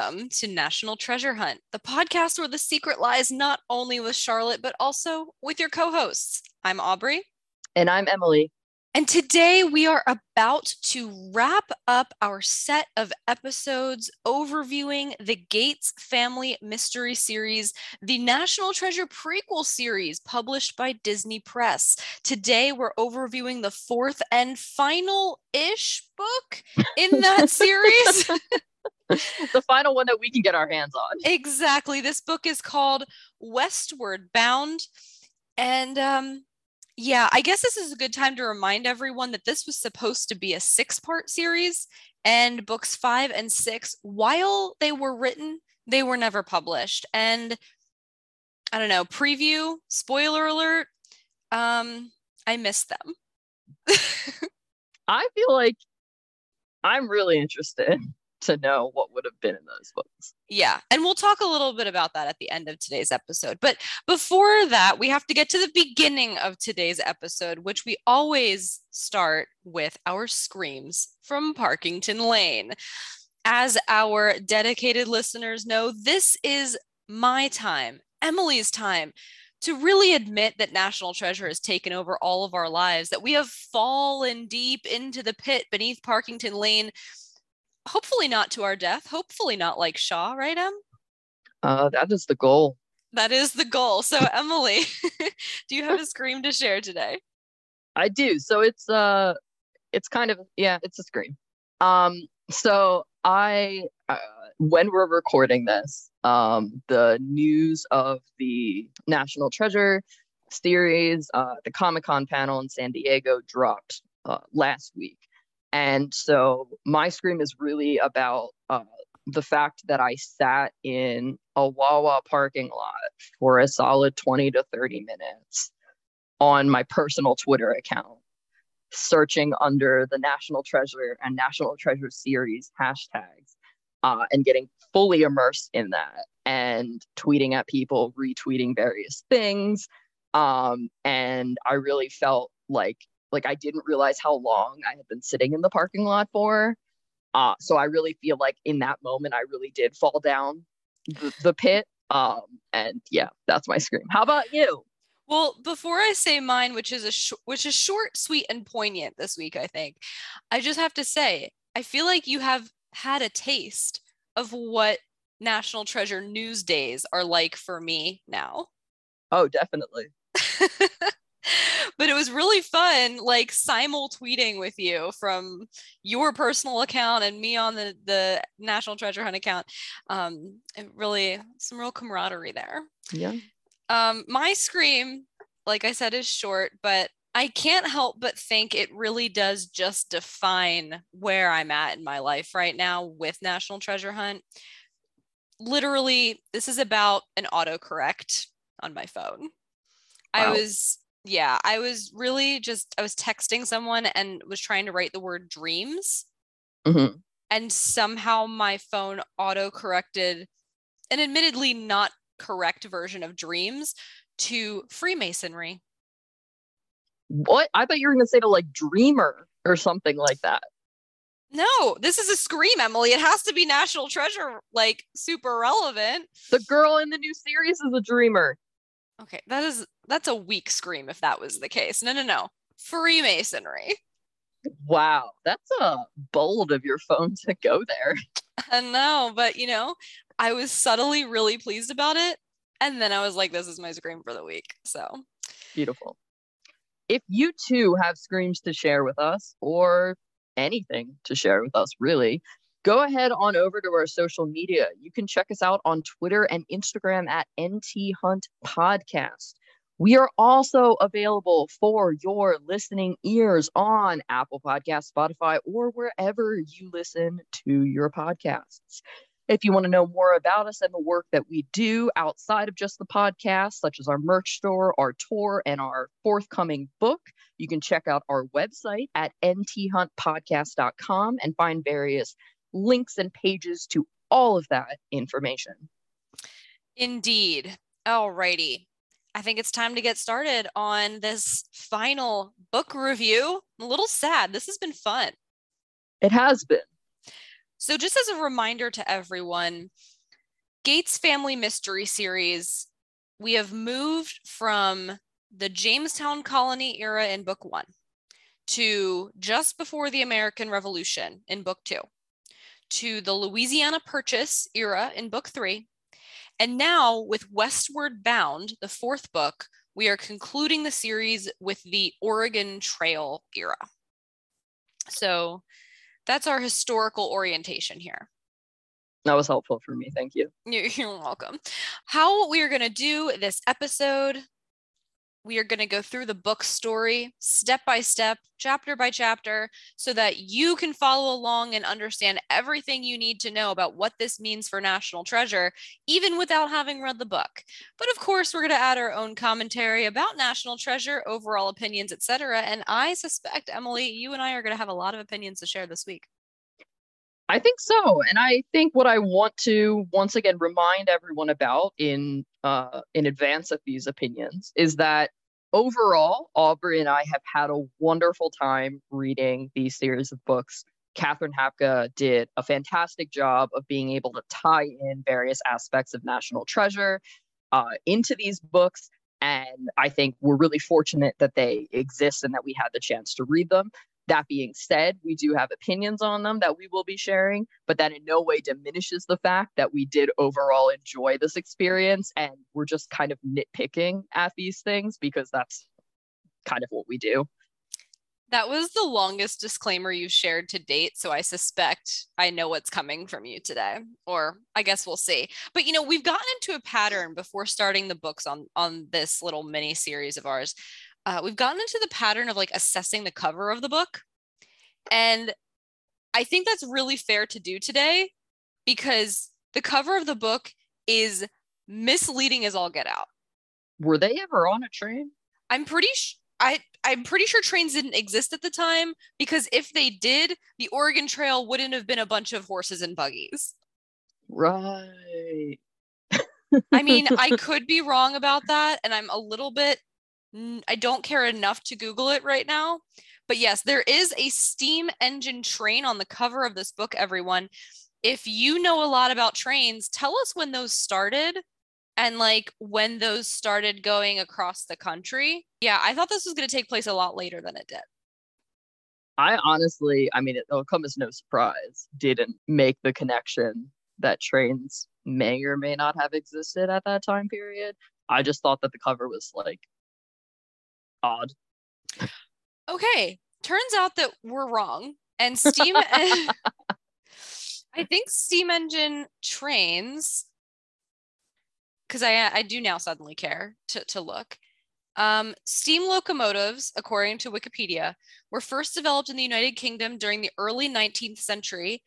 Welcome to National Treasure Hunt, the podcast where the secret lies not only with Charlotte, but also with your co hosts. I'm Aubrey. And I'm Emily. And today we are about to wrap up our set of episodes overviewing the Gates Family Mystery Series, the National Treasure prequel series published by Disney Press. Today we're overviewing the fourth and final ish book in that series. the final one that we can get our hands on. Exactly. This book is called Westward Bound. And um, yeah, I guess this is a good time to remind everyone that this was supposed to be a six part series, and books five and six, while they were written, they were never published. And I don't know, preview, spoiler alert, um, I missed them. I feel like I'm really interested to know what would have been in those books. Yeah. And we'll talk a little bit about that at the end of today's episode. But before that, we have to get to the beginning of today's episode, which we always start with our screams from Parkington Lane. As our dedicated listeners know, this is my time, Emily's time to really admit that national treasure has taken over all of our lives, that we have fallen deep into the pit beneath Parkington Lane hopefully not to our death. Hopefully not like Shaw, right, Em? Uh, that is the goal. That is the goal. So, Emily, do you have a scream to share today? I do. So it's uh, it's kind of yeah, it's a scream. Um, so I uh, when we're recording this, um, the news of the National Treasure series, uh, the Comic Con panel in San Diego dropped uh, last week. And so my scream is really about uh, the fact that I sat in a Wawa parking lot for a solid 20 to 30 minutes on my personal Twitter account, searching under the National Treasure and National Treasure series hashtags uh, and getting fully immersed in that and tweeting at people, retweeting various things. Um, and I really felt like like I didn't realize how long I had been sitting in the parking lot for. Uh, so I really feel like in that moment I really did fall down the, the pit. Um, and yeah, that's my scream. How about you? Well, before I say mine, which is a sh- which is short, sweet, and poignant this week, I think I just have to say I feel like you have had a taste of what National Treasure News Days are like for me now. Oh, definitely. but it was really fun like simul tweeting with you from your personal account and me on the the national treasure hunt account. Um really some real camaraderie there. Yeah. Um my scream like i said is short but i can't help but think it really does just define where i'm at in my life right now with national treasure hunt. Literally this is about an autocorrect on my phone. Wow. I was yeah, I was really just I was texting someone and was trying to write the word dreams. Mm-hmm. And somehow my phone auto corrected an admittedly not correct version of dreams to Freemasonry. What? I thought you were going to say to like dreamer or something like that. No, this is a scream, Emily. It has to be National Treasure, like super relevant. The girl in the new series is a dreamer. Okay, that is that's a weak scream if that was the case. No, no, no. Freemasonry. Wow, that's a bold of your phone to go there. I know, but you know, I was subtly really pleased about it. And then I was like, this is my scream for the week. So beautiful. If you too have screams to share with us or anything to share with us, really, go ahead on over to our social media. You can check us out on Twitter and Instagram at NT Hunt Podcast. We are also available for your listening ears on Apple Podcasts, Spotify, or wherever you listen to your podcasts. If you want to know more about us and the work that we do outside of just the podcast, such as our merch store, our tour, and our forthcoming book, you can check out our website at nthuntpodcast.com and find various links and pages to all of that information. Indeed. Alrighty. I think it's time to get started on this final book review. I'm a little sad. This has been fun. It has been. So, just as a reminder to everyone, Gates Family Mystery Series, we have moved from the Jamestown colony era in book one to just before the American Revolution in book two, to the Louisiana Purchase era in book three. And now, with Westward Bound, the fourth book, we are concluding the series with the Oregon Trail era. So that's our historical orientation here. That was helpful for me. Thank you. You're welcome. How we are going to do this episode we are going to go through the book story step by step, chapter by chapter, so that you can follow along and understand everything you need to know about what this means for National Treasure, even without having read the book. But of course, we're going to add our own commentary about National Treasure, overall opinions, etc. And I suspect, Emily, you and I are going to have a lot of opinions to share this week. I think so, and I think what I want to once again remind everyone about in uh, in advance of these opinions is that overall, Aubrey and I have had a wonderful time reading these series of books. Catherine Hapka did a fantastic job of being able to tie in various aspects of National Treasure uh, into these books. And I think we're really fortunate that they exist and that we had the chance to read them. That being said, we do have opinions on them that we will be sharing, but that in no way diminishes the fact that we did overall enjoy this experience and we're just kind of nitpicking at these things because that's kind of what we do. That was the longest disclaimer you've shared to date. So I suspect I know what's coming from you today, or I guess we'll see. But you know, we've gotten into a pattern before starting the books on on this little mini series of ours uh, we've gotten into the pattern of like assessing the cover of the book. And I think that's really fair to do today because the cover of the book is misleading as all get out. Were they ever on a train? I'm pretty sh- I I'm pretty sure trains didn't exist at the time because if they did, the Oregon Trail wouldn't have been a bunch of horses and buggies. Right. I mean, I could be wrong about that and I'm a little bit I don't care enough to Google it right now. But yes, there is a steam engine train on the cover of this book, everyone. If you know a lot about trains, tell us when those started and like when those started going across the country. Yeah, I thought this was going to take place a lot later than it did. I honestly, I mean, it'll come as no surprise, didn't make the connection that trains may or may not have existed at that time period. I just thought that the cover was like odd. Okay, turns out that we're wrong. And steam I think steam engine trains because I I do now suddenly care to, to look. Um, steam locomotives, according to Wikipedia, were first developed in the United Kingdom during the early 19th century,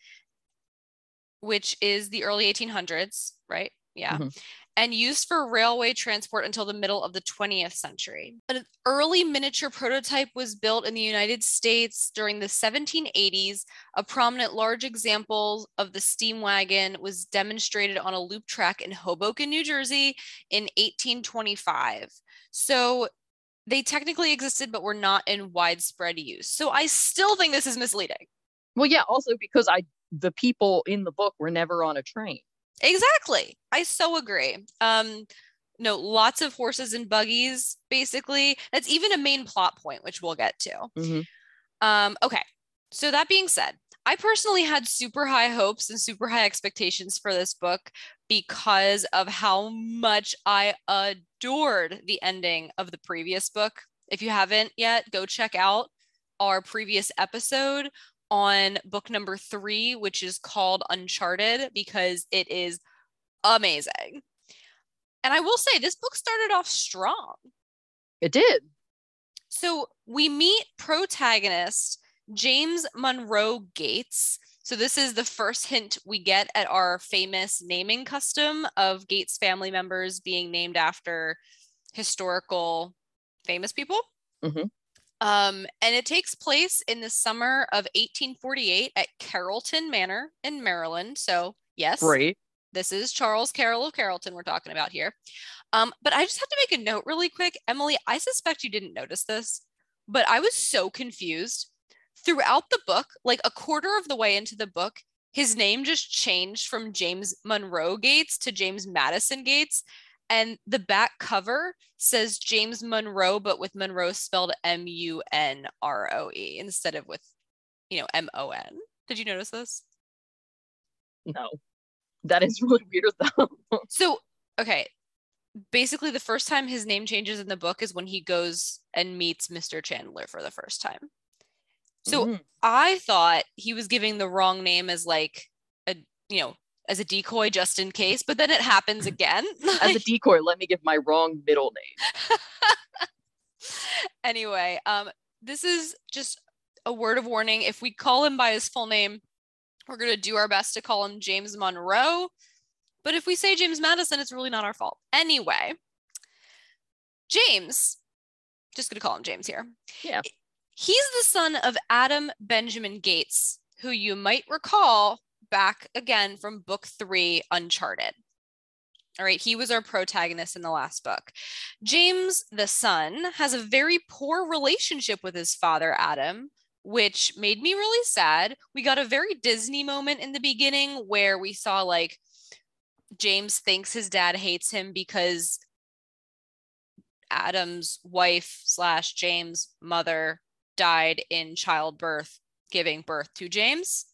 which is the early 1800s, right? Yeah. Mm-hmm and used for railway transport until the middle of the 20th century. An early miniature prototype was built in the United States during the 1780s. A prominent large example of the steam wagon was demonstrated on a loop track in Hoboken, New Jersey in 1825. So they technically existed, but were not in widespread use. So I still think this is misleading. Well, yeah, also because I the people in the book were never on a train. Exactly. I so agree. Um, no, lots of horses and buggies, basically. That's even a main plot point, which we'll get to. Mm-hmm. Um, okay. So, that being said, I personally had super high hopes and super high expectations for this book because of how much I adored the ending of the previous book. If you haven't yet, go check out our previous episode on book number three, which is called Uncharted, because it is amazing. And I will say, this book started off strong. It did. So we meet protagonist James Monroe Gates. So this is the first hint we get at our famous naming custom of Gates family members being named after historical famous people. Mm-hmm. Um, and it takes place in the summer of 1848 at Carrollton Manor in Maryland. So, yes, great. This is Charles Carroll of Carrollton we're talking about here. Um, but I just have to make a note really quick. Emily, I suspect you didn't notice this, but I was so confused throughout the book, like a quarter of the way into the book. his name just changed from James Monroe Gates to James Madison Gates. And the back cover says James Monroe, but with Monroe spelled M U N R O E instead of with, you know, M O N. Did you notice this? No. That is really weird though. so, okay. Basically, the first time his name changes in the book is when he goes and meets Mr. Chandler for the first time. So mm. I thought he was giving the wrong name as like a, you know, as a decoy just in case, but then it happens again. as a decoy, let me give my wrong middle name. anyway, um, this is just a word of warning. If we call him by his full name, we're going to do our best to call him James Monroe. But if we say James Madison, it's really not our fault. Anyway, James, just going to call him James here. Yeah. He's the son of Adam Benjamin Gates, who you might recall back again from book three, Uncharted. All right, he was our protagonist in the last book. James, the son, has a very poor relationship with his father, Adam, which made me really sad. We got a very Disney moment in the beginning where we saw like James thinks his dad hates him because Adam's wife slash James' mother died in childbirth, giving birth to James.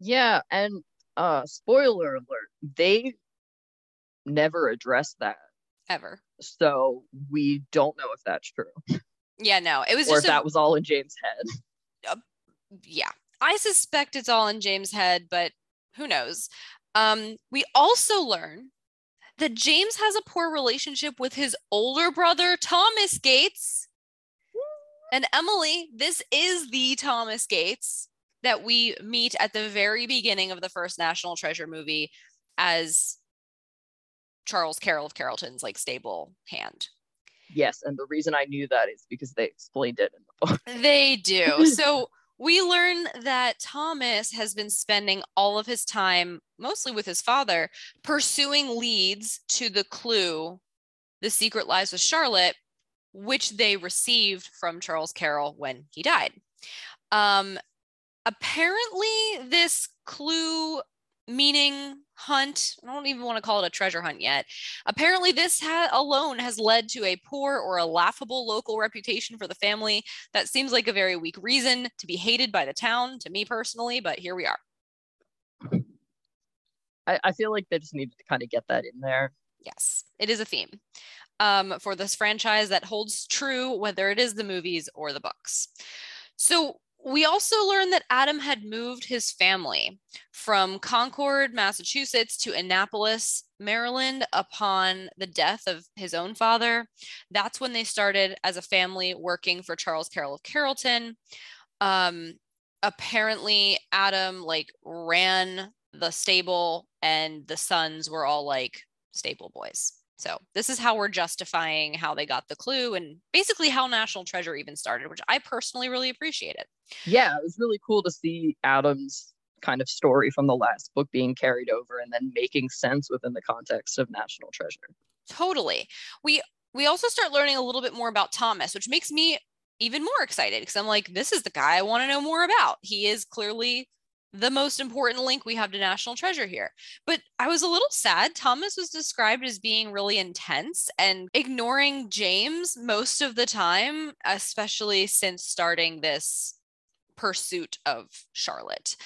Yeah, and uh spoiler alert, they never address that ever. So we don't know if that's true. Yeah, no, it was or just if a, that was all in James' head. Uh, yeah, I suspect it's all in James' head, but who knows? Um, we also learn that James has a poor relationship with his older brother Thomas Gates. And Emily, this is the Thomas Gates that we meet at the very beginning of the first National Treasure movie as Charles Carroll of Carrollton's like stable hand. Yes, and the reason I knew that is because they explained it in the book. They do. so we learn that Thomas has been spending all of his time, mostly with his father, pursuing leads to the clue, The Secret Lies with Charlotte, which they received from Charles Carroll when he died. Um, apparently, this clue meaning hunt i don't even want to call it a treasure hunt yet. Apparently this ha- alone has led to a poor or a laughable local reputation for the family. That seems like a very weak reason to be hated by the town to me personally but here we are. I, I feel like they just needed to kind of get that in there. Yes it is a theme um, for this franchise that holds true, whether it is the movies or the books. So we also learned that Adam had moved his family from Concord, Massachusetts to Annapolis, Maryland upon the death of his own father. That's when they started as a family working for Charles Carroll of Carrollton. Um, apparently, Adam like ran the stable, and the sons were all like stable boys. So this is how we're justifying how they got the clue and basically how National Treasure even started, which I personally really appreciated. Yeah, it was really cool to see Adam's kind of story from the last book being carried over and then making sense within the context of National Treasure. Totally. We we also start learning a little bit more about Thomas, which makes me even more excited because I'm like, this is the guy I want to know more about. He is clearly the most important link we have to national treasure here. But I was a little sad. Thomas was described as being really intense and ignoring James most of the time, especially since starting this pursuit of Charlotte.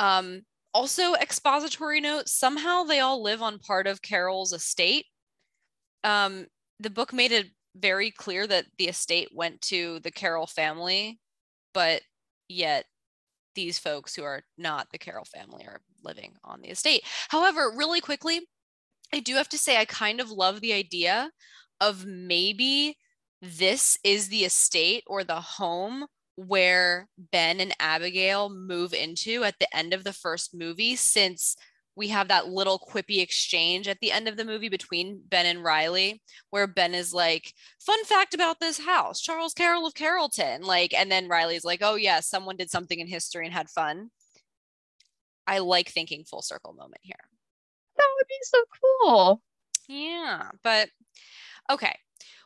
Um, also, expository note somehow they all live on part of Carroll's estate. Um, the book made it very clear that the estate went to the Carroll family, but yet these folks who are not the Carroll family are living on the estate. However, really quickly, I do have to say I kind of love the idea of maybe this is the estate or the home where Ben and Abigail move into at the end of the first movie since we have that little quippy exchange at the end of the movie between Ben and Riley, where Ben is like, "Fun fact about this house: Charles Carroll of Carrollton." Like, and then Riley's like, "Oh yeah, someone did something in history and had fun." I like thinking full circle moment here. That would be so cool. Yeah, but okay.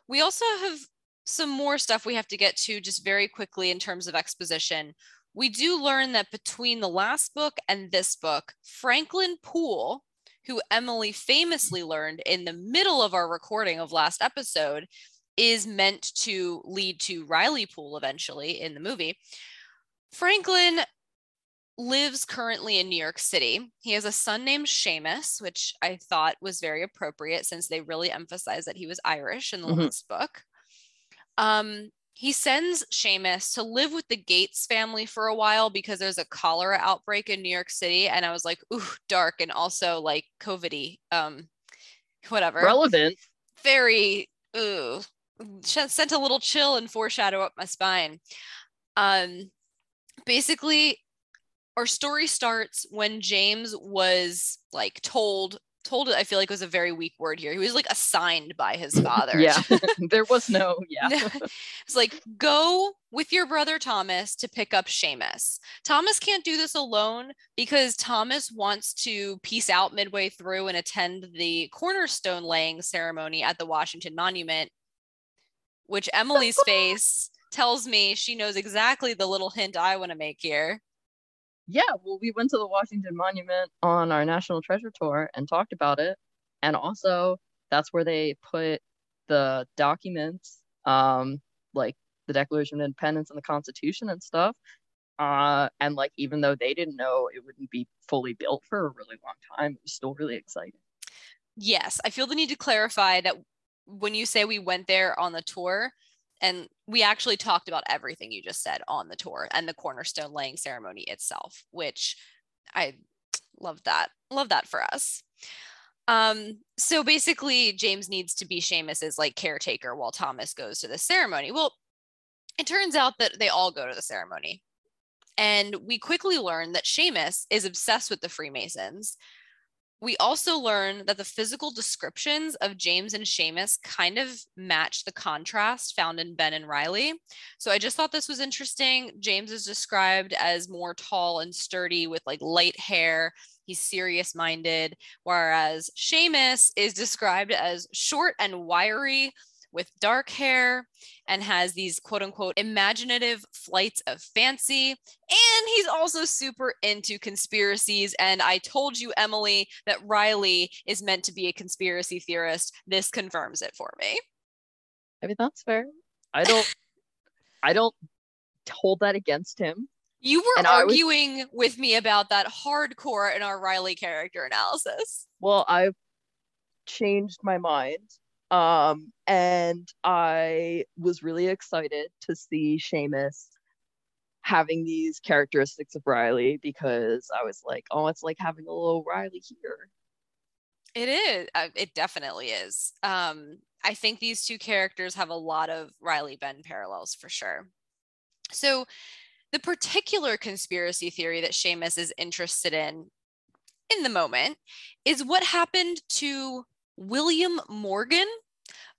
We also have some more stuff we have to get to just very quickly in terms of exposition we do learn that between the last book and this book, Franklin Poole, who Emily famously learned in the middle of our recording of last episode, is meant to lead to Riley Poole eventually in the movie. Franklin lives currently in New York City. He has a son named Seamus, which I thought was very appropriate since they really emphasized that he was Irish in the mm-hmm. last book. Um, he sends Seamus to live with the Gates family for a while because there's a cholera outbreak in New York City. And I was like, ooh, dark and also like COVID um, whatever. Relevant. Very, ooh, sent a little chill and foreshadow up my spine. Um, basically, our story starts when James was like told told it, I feel like it was a very weak word here. He was like assigned by his father. yeah. there was no, yeah. it's like go with your brother Thomas to pick up Seamus. Thomas can't do this alone because Thomas wants to peace out midway through and attend the cornerstone laying ceremony at the Washington Monument, which Emily's face tells me she knows exactly the little hint I want to make here yeah, well, we went to the Washington Monument on our National Treasure tour and talked about it. And also, that's where they put the documents, um, like the Declaration of Independence and the Constitution and stuff. Uh, and like, even though they didn't know it wouldn't be fully built for a really long time, it was still really exciting. Yes, I feel the need to clarify that when you say we went there on the tour, and we actually talked about everything you just said on the tour and the cornerstone laying ceremony itself which i love that love that for us. Um so basically james needs to be Seamus's like caretaker while thomas goes to the ceremony. Well it turns out that they all go to the ceremony. And we quickly learn that Seamus is obsessed with the freemasons we also learn that the physical descriptions of James and Seamus kind of match the contrast found in Ben and Riley. So I just thought this was interesting. James is described as more tall and sturdy with like light hair. He's serious minded, whereas Seamus is described as short and wiry with dark hair and has these quote unquote imaginative flights of fancy. And he's also super into conspiracies. And I told you, Emily, that Riley is meant to be a conspiracy theorist. This confirms it for me. I mean, that's fair. I don't, I don't hold that against him. You were and arguing was, with me about that hardcore in our Riley character analysis. Well, I've changed my mind um, and I was really excited to see Seamus having these characteristics of Riley because I was like, oh, it's like having a little Riley here. It is. Uh, it definitely is. Um, I think these two characters have a lot of Riley Ben parallels for sure. So, the particular conspiracy theory that Seamus is interested in in the moment is what happened to William Morgan,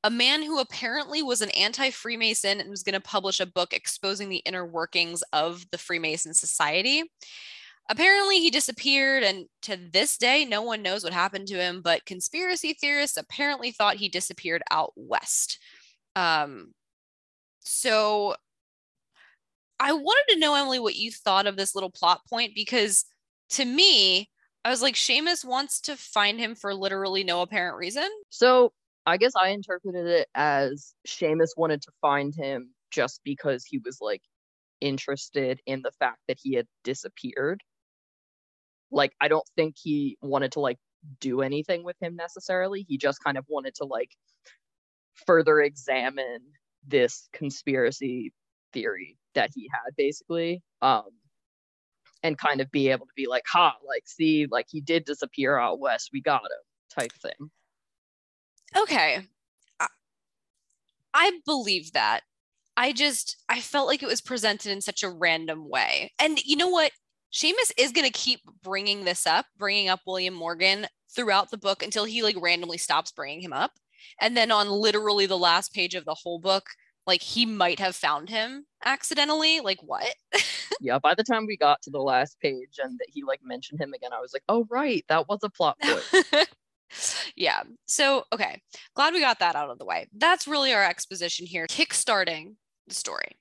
a man who apparently was an anti Freemason and was going to publish a book exposing the inner workings of the Freemason Society. Apparently, he disappeared, and to this day, no one knows what happened to him. But conspiracy theorists apparently thought he disappeared out west. Um, so, I wanted to know, Emily, what you thought of this little plot point because to me, I was like, Seamus wants to find him for literally no apparent reason. So I guess I interpreted it as Seamus wanted to find him just because he was like interested in the fact that he had disappeared. Like, I don't think he wanted to like do anything with him necessarily. He just kind of wanted to like further examine this conspiracy theory that he had basically. Um, and kind of be able to be like, ha, like, see, like he did disappear out west. We got him type thing. Okay. I, I believe that. I just, I felt like it was presented in such a random way. And you know what? Seamus is going to keep bringing this up, bringing up William Morgan throughout the book until he like randomly stops bringing him up. And then on literally the last page of the whole book, like he might have found him accidentally like what yeah by the time we got to the last page and that he like mentioned him again i was like oh right that was a plot point yeah so okay glad we got that out of the way that's really our exposition here kickstarting the story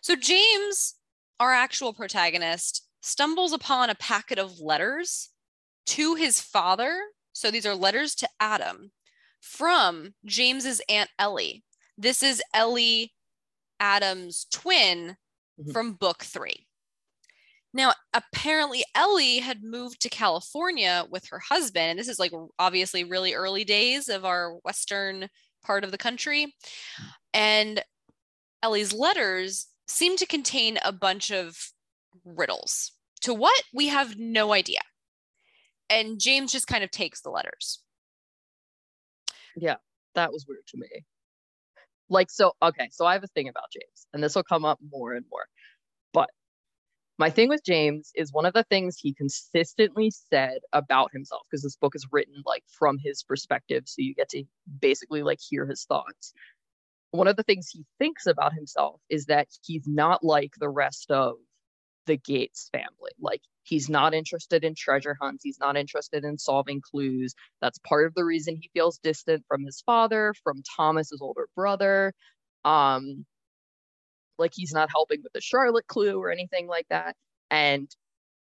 so james our actual protagonist stumbles upon a packet of letters to his father. So these are letters to Adam from James's Aunt Ellie. This is Ellie Adam's twin Mhm. from book three. Now, apparently, Ellie had moved to California with her husband. And this is like obviously really early days of our Western part of the country. And Ellie's letters seem to contain a bunch of riddles. To what? We have no idea. And James just kind of takes the letters. Yeah, that was weird to me. Like, so, okay, so I have a thing about James, and this will come up more and more. But my thing with James is one of the things he consistently said about himself, because this book is written like from his perspective, so you get to basically like hear his thoughts. One of the things he thinks about himself is that he's not like the rest of the Gates family. Like, he's not interested in treasure hunts, he's not interested in solving clues. That's part of the reason he feels distant from his father, from Thomas, his older brother. Um, like he's not helping with the Charlotte clue or anything like that. And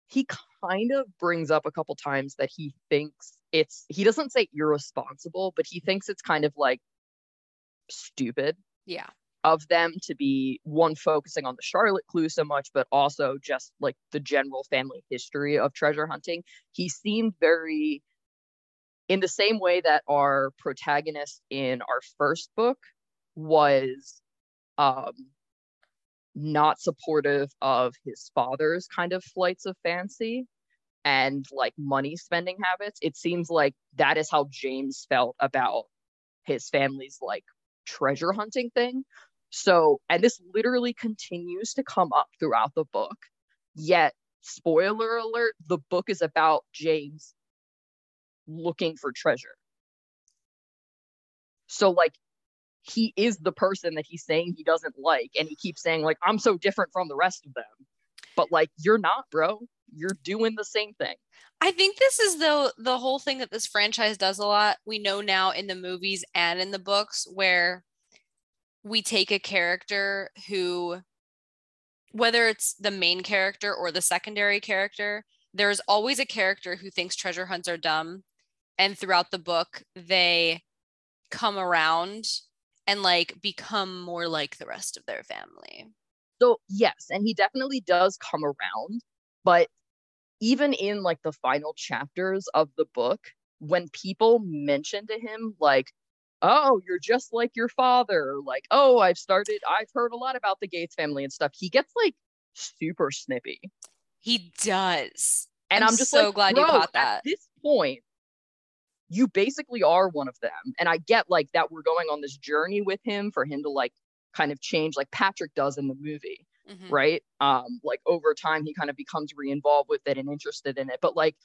he kind of brings up a couple times that he thinks it's he doesn't say irresponsible, but he thinks it's kind of like stupid Yeah. Of them to be one focusing on the Charlotte clue so much, but also just like the general family history of treasure hunting. He seemed very in the same way that our protagonist in our first book was um not supportive of his father's kind of flights of fancy and like money spending habits. It seems like that is how James felt about his family's like treasure hunting thing. So, and this literally continues to come up throughout the book. Yet, spoiler alert, the book is about James looking for treasure. So, like, he is the person that he's saying he doesn't like, and he keeps saying, like, I'm so different from the rest of them. But, like, you're not, bro. You're doing the same thing. I think this is the the whole thing that this franchise does a lot. We know now in the movies and in the books where we take a character who whether it's the main character or the secondary character, there's always a character who thinks treasure hunts are dumb and throughout the book they come around and like become more like the rest of their family. So yes, and he definitely does come around, but even in like the final chapters of the book, when people mention to him like, "Oh, you're just like your father," or like, "Oh, I've started, I've heard a lot about the Gates family and stuff," he gets like super snippy, He does. and I'm I'm, just so like, glad you "Bro, caught that." At this point, you basically are one of them, and I get like that we're going on this journey with him for him to like kind of change, like Patrick does in the movie Mhm. right? Um, like over time, he kind of becomes re-involved with it and interested in it. But like,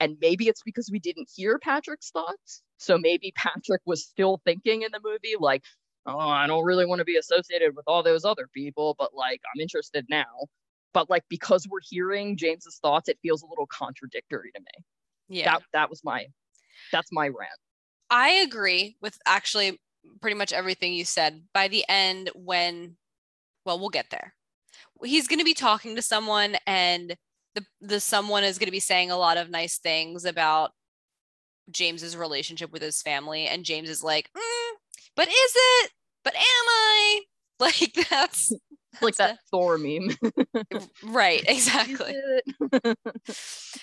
and maybe it's because we didn't hear Patrick's thoughts. So maybe Patrick was still thinking in the movie, like, oh, I don't really want to be associated with all those other people, but like, I'm interested now. But like, because we're hearing James's thoughts, it feels a little contradictory to me. Yeah. That that was my, that's my rant. I agree with actually pretty much everything you said. By the end, when, well, we'll get there. He's going to be talking to someone, and the the someone is going to be saying a lot of nice things about James's relationship with his family, and James is like, "Mm, "But is it? But am I?" Like that's Like that Thor meme. right, exactly.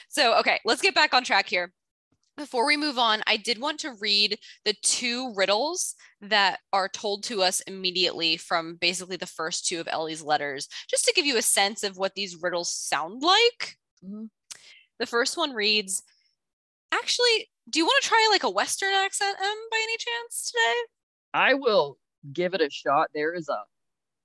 So, okay, let's get back on track here. Before we move on, I did want to read the two riddles that are told to us immediately from basically the first two of Ellie's letters, just to give you a sense of what these riddles sound like. Mhm. The first one reads Actually, do you want to try like a Western accent, Em, by any chance today? I will give it a shot. There is a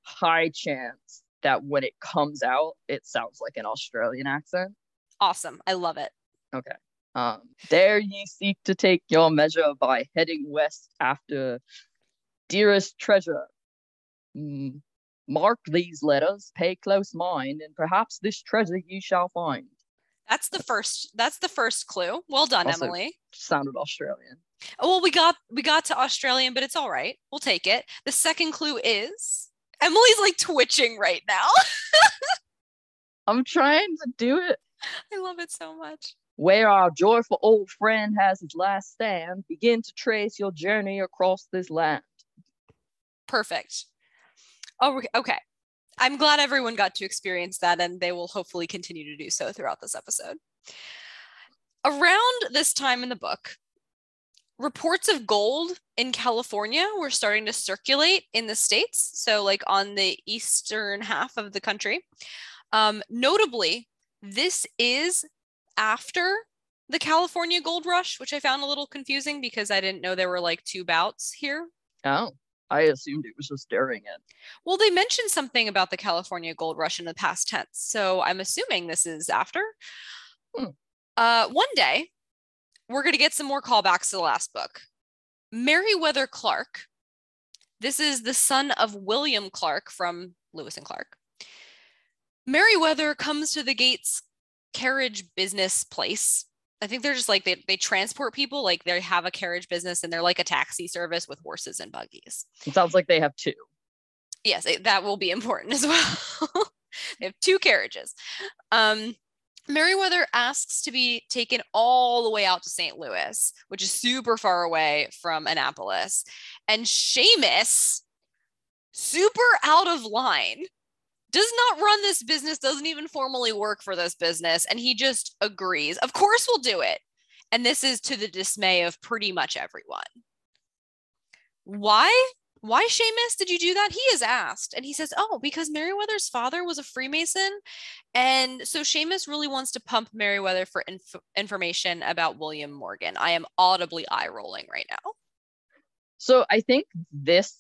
high chance that when it comes out, it sounds like an Australian accent. Awesome. I love it. Okay. Um, there ye seek to take your measure by heading west after dearest treasure. Mm, mark these letters, pay close mind, and perhaps this treasure ye shall find. That's the first that's the first clue. Well done, Also- Emily. Sounded Australian. Oh, well, we got we got to Australian, but it's all right. We'll take it. The second clue is Emily's like twitching right now. I'm trying to do it. I love it so much. Where our joyful old friend has his last stand, begin to trace your journey across this land. Perfect. Oh, okay. I'm glad everyone got to experience that, and they will hopefully continue to do so throughout this episode. Around this time in the book, reports of gold in California were starting to circulate in the States. So, like on the eastern half of the country. Um, notably, this is after the California gold rush, which I found a little confusing because I didn't know there were like two bouts here. Oh, I assumed it was just during it. Well, they mentioned something about the California gold rush in the past tense. So I'm assuming this is after. Hmm. Uh, one day, we're going to get some more callbacks to the last book. Meriwether Clark, this is the son of William Clark from Lewis and Clark. Meriwether comes to the Gates carriage business place. I think they're just like they, they transport people, like they have a carriage business and they're like a taxi service with horses and buggies. It sounds like they have two. Yes, it, that will be important as well. they have two carriages. Um, Meriwether asks to be taken all the way out to St. Louis, which is super far away from Annapolis. And Seamus, super out of line, does not run this business, doesn't even formally work for this business. And he just agrees. Of course, we'll do it. And this is to the dismay of pretty much everyone. Why? why Seamus did you do that? He is asked. And he says, oh, because Meriwether's father was a Freemason. And so Seamus really wants to pump Meriwether for inf- information about William Morgan. I am audibly eye rolling right now. So I think this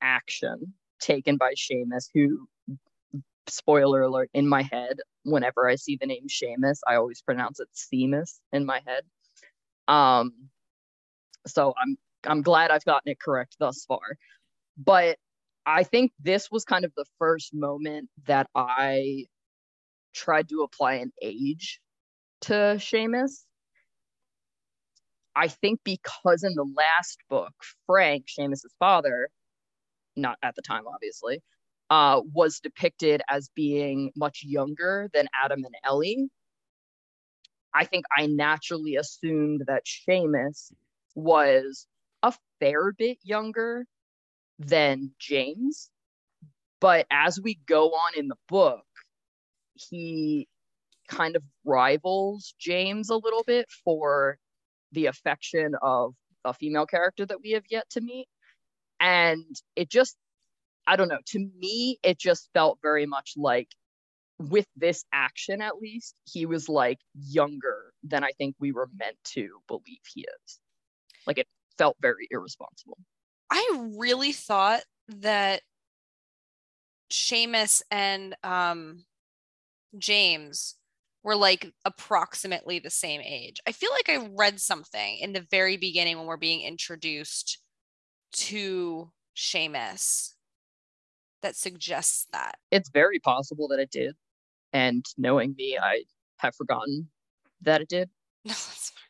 action taken by Seamus, who, spoiler alert, in my head, whenever I see the name Seamus, I always pronounce it Seamus in my head. Um, so I'm I'm glad I've gotten it correct thus far. But I think this was kind of the first moment that I tried to apply an age to Seamus. I think because in the last book, Frank, Seamus's father, not at the time, obviously, uh, was depicted as being much younger than Adam and Ellie. I think I naturally assumed that Seamus was a fair bit younger than James. But as we go on in the book, he kind of rivals James a little bit for the affection of a female character that we have yet to meet. And it just, I don't know, to me, it just felt very much like with this action at least, he was like younger than I think we were meant to believe he is. Like it felt very irresponsible. I really thought that Seamus and um, James were like approximately the same age. I feel like I read something in the very beginning when we're being introduced to Seamus that suggests that. It's very possible that it did. And knowing me, I have forgotten that it did. No, that's fine.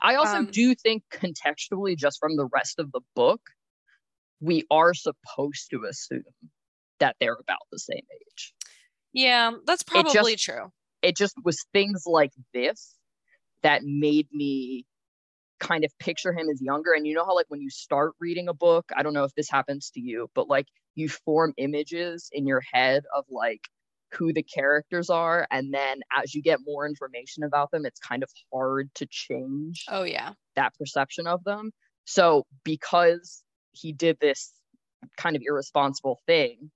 I also um, do think contextually, just from the rest of the book, we are supposed to assume that they're about the same age. Yeah, that's probably it just, true. It just was things like this that made me kind of picture him as younger. And you know how, like, when you start reading a book, I don't know if this happens to you, but like you form images in your head of like who the characters are and then as you get more information about them it's kind of hard to change oh yeah. that perception of them. So because he did this kind of irresponsible thing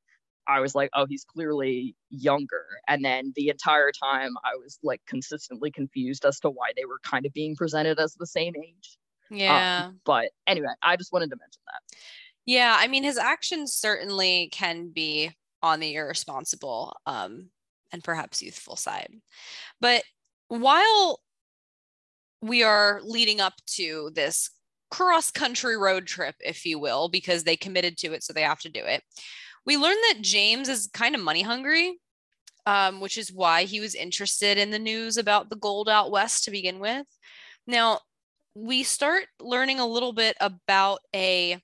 i was like oh he's clearly younger. And then the entire time i was like consistently confused as to why they were kind of being presented as the same age. Yeah. Um, but anyway i just wanted to mention that yeah i mean his actions certainly can be on the irresponsible um, and perhaps youthful side. But while we are leading up to this cross country road trip, if you will, because they committed to it, so they have to do it, we learned that James is kind of money hungry, um, which is why he was interested in the news about the gold out west to begin with. Now, we start learning a little bit about a,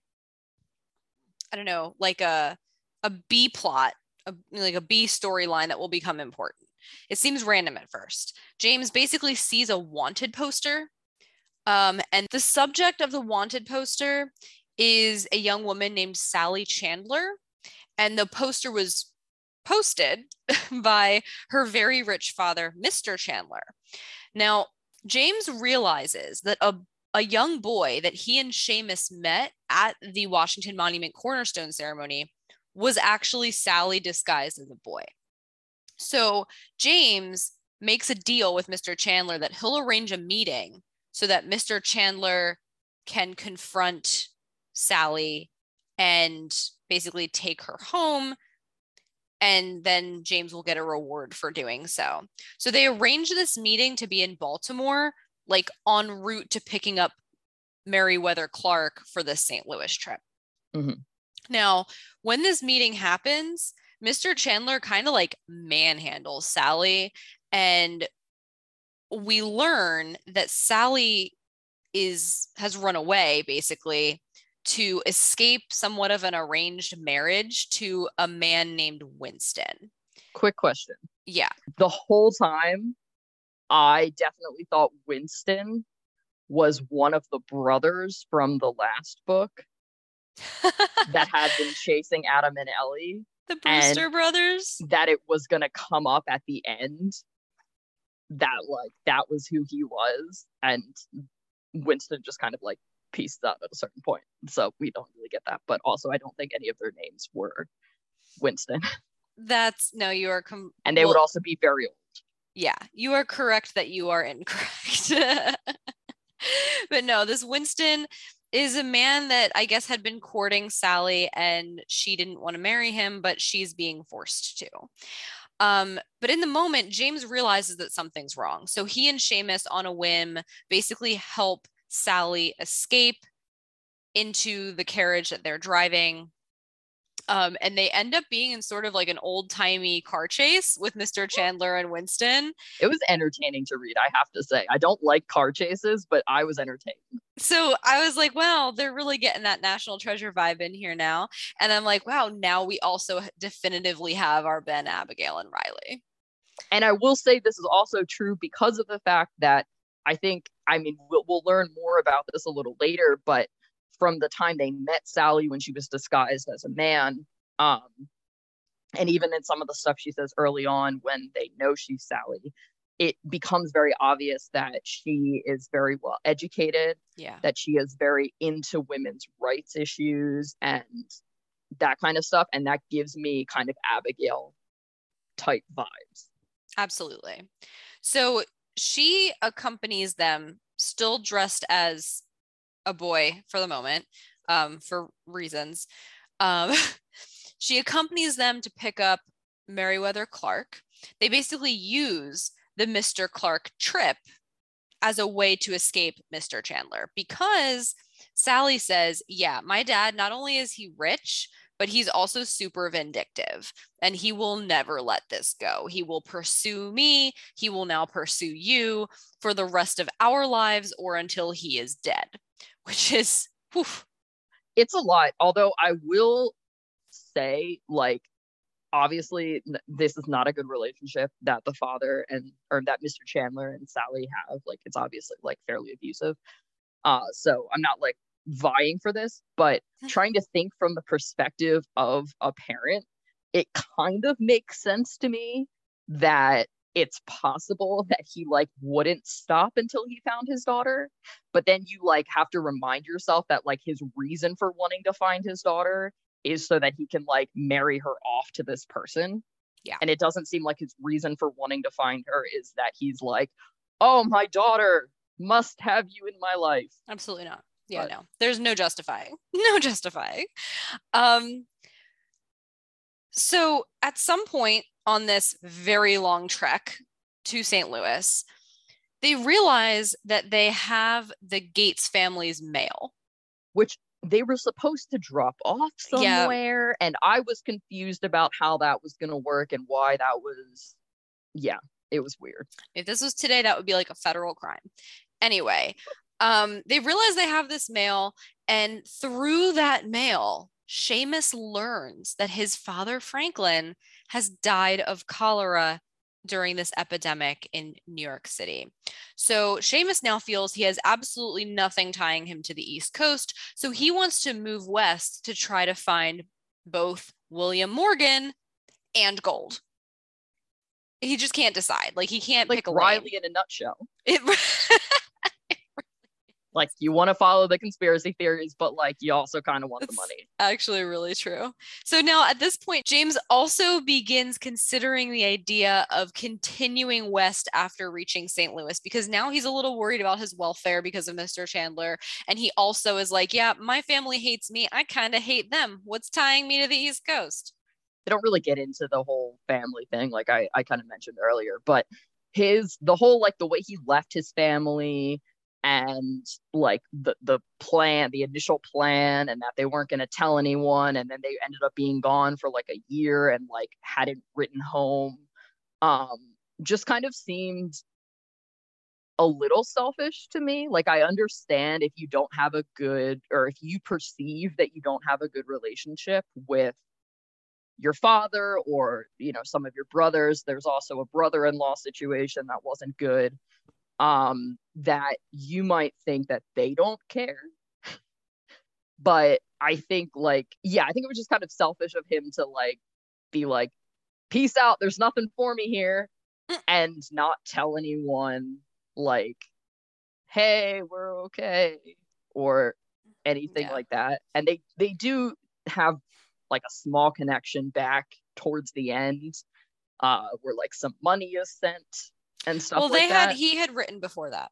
I don't know, like a a B plot a like a B storyline that will become important. It seems random at first. James basically sees a wanted poster. Um, and the subject of the wanted poster is a young woman named Sally Chandler. And the poster was posted by her very rich father, Mr. Chandler. Now, James realizes that a, a young boy that he and Seamus met at the Washington Monument Cornerstone ceremony was actually Sally disguised as a boy. So James makes a deal with Mr. Chandler that he'll arrange a meeting so that Mr. Chandler can confront Sally and basically take her home. And then James will get a reward for doing so. So they arrange this meeting to be in Baltimore, like en route to picking up Meriwether Clark for the St. Louis trip. Mm-hmm. Now, when this meeting happens, Mr. Chandler kind of like manhandles Sally and we learn that Sally is has run away basically to escape somewhat of an arranged marriage to a man named Winston. Quick question. Yeah. The whole time I definitely thought Winston was one of the brothers from the last book that had been chasing Adam and Ellie. The Brewster brothers? That it was going to come up at the end that, like, that was who he was. And Winston just kind of, like, pieced out at a certain point. So we don't really get that. But also, I don't think any of their names were Winston. That's no, you are. Com- and they well, would also be very old. Yeah, you are correct that you are incorrect. but no, this Winston is a man that I guess had been courting Sally and she didn't want to marry him, but she's being forced to. Um, but in the moment, James realizes that something's wrong. So he and Seamus, on a whim, basically help Sally escape into the carriage that they're driving. Um, and they end up being in sort of like an old timey car chase with Mr. Chandler and Winston. It was entertaining to read, I have to say. I don't like car chases, but I was entertained. So I was like, wow, they're really getting that National Treasure vibe in here now. And I'm like, wow, now we also definitively have our Ben, Abigail, and Riley. And I will say this is also true because of the fact that I think, I mean, we'll, we'll learn more about this a little later, but from the time they met Sally when she was disguised as a man. Um, and even in some of the stuff she says early on when they know she's Sally, it becomes very obvious that she is very well educated, yeah. that she is very into women's rights issues and that kind of stuff. And that gives me kind of Abigail type vibes. Absolutely. So she accompanies them still dressed as a boy for the moment um, for reasons. Um, she accompanies them to pick up Meriwether Clark. They basically use the Mr. Clark trip as a way to escape Mr. Chandler because Sally says, Yeah, my dad, not only is he rich, but he's also super vindictive and he will never let this go. He will pursue me. He will now pursue you for the rest of our lives or until he is dead which is whew. it's a lot. Although I will say, like, obviously this is not a good relationship that the father and or that Mr. Chandler and Sally have. Like, it's obviously like fairly abusive. Uh, so I'm not like vying for this, but trying to think from the perspective of a parent, it kind of makes sense to me that it's possible that he like wouldn't stop until he found his daughter but then you like have to remind yourself that like his reason for wanting to find his daughter is so that he can like marry her off to this person. Yeah. And it doesn't seem like his reason for wanting to find her is that he's like oh my daughter must have you in my life. Absolutely not. Yeah but, no. There's no justifying. No justifying. Um so at some point on this very long trek to St. Louis, they realize that they have the Gates family's mail, which they were supposed to drop off somewhere. Yeah. And I was confused about how that was going to work and why that was, yeah, it was weird. If this was today, that would be like a federal crime. Anyway, um, they realize they have this mail, and through that mail, Seamus learns that his father, Franklin, has died of cholera during this epidemic in New York City. So Seamus now feels he has absolutely nothing tying him to the East Coast. So he wants to move west to try to find both William Morgan and gold. He just can't decide. Like he can't like pick a Riley lane. in a nutshell. It, Like you want to follow the conspiracy theories, but like you also kind of want It's the money. actually really true. So now at this point, James also begins considering the idea of continuing west after reaching St. Louis because now he's a little worried about his welfare because of Mr. Chandler. And he also is like, yeah, my family hates me. I kind of hate them. What's tying me to the East Coast? They don't really get into the whole family thing, like I, I kind of mentioned earlier, but his the whole like the way he left his family and like the the plan the initial plan and that they weren't going to tell anyone and then they ended up being gone for like a year and like hadn't written home um just kind of seemed a little selfish to me. Like i understand if you don't have a good or if you perceive that you don't have a good relationship with your father or you know some of your brothers. There's also a brother-in-law situation that wasn't good. Um that you might think that they don't care. But i think like yeah i think it was just kind of selfish of him to like be like peace out. There's nothing for me here. And not tell anyone like hey we're okay or anything Yeah. like that. And they they do have like a small connection back towards the end uh where like some money is sent and stuff well, like they that. had, he had written before that.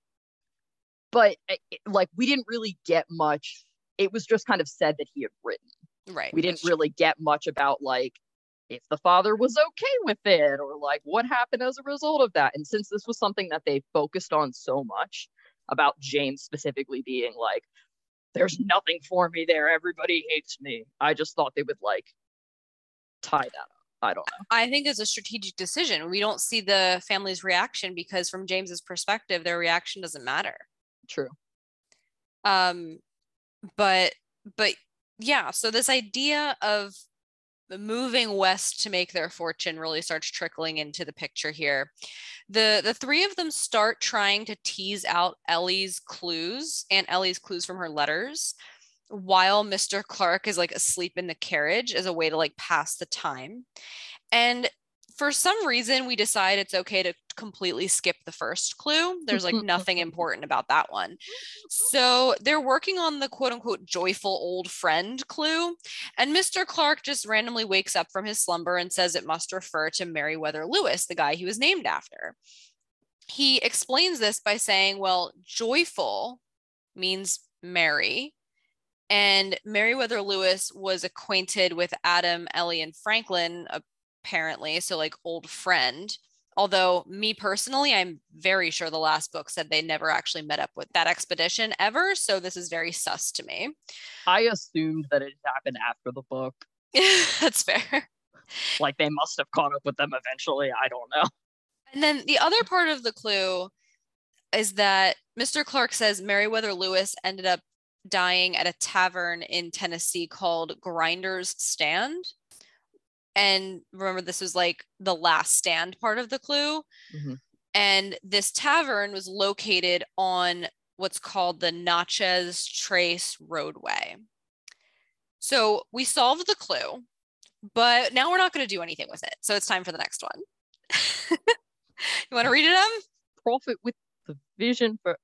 But eh, it- like we didn't really get much. It was just kind of said that he had written. Right. we didn't really get much about like if the father was okay with it or like what happened as a result of that. And since this was something that they focused on so much about james specifically being like there's nothing for me there. Everybody hates me. I just thought they would like tie that up. I don't know. I think it's a strategic decision. We don't see the family's reaction because, from James's perspective, their reaction doesn't matter. True Um, but but yeah, so this idea of moving west to make their fortune really starts trickling into the picture here. The the three of them start trying to tease out Ellie's clues and Ellie's clues from her letters while Mr. Clark is like asleep in the carriage as a way to like pass the time. And for some reason we decide it's okay to completely skip the first clue. There's like mm-hmm. nothing important about that one. Mm-hmm. So they're working on the quote unquote joyful old friend clue. And Mr. Clark just randomly wakes up from his slumber and says it must refer to Meriwether Lewis, the guy he was named after. He explains this by saying, well, joyful means merry. And Meriwether Lewis was acquainted with Adam, Ellie, and Franklin, uh, apparently. So, like, old friend. Although, me personally, I'm very sure the last book said they never actually met up with that expedition ever. So, this is very sus to me. i assumed that it happened after the book That's fair. like they must have caught up with them eventually i don't know And then the other part of the clue is that Mr. Clark says Meriwether Lewis ended up dying at a tavern in Tennessee called Grinder's Stand. And remember, this was like the last stand part of the clue. Mhm. And this tavern was located on what's called the Natchez Trace Roadway. So we solved the clue, but now we're not going to do anything with it. So it's time for the next one. you want to read it, Em? prophet with the vision for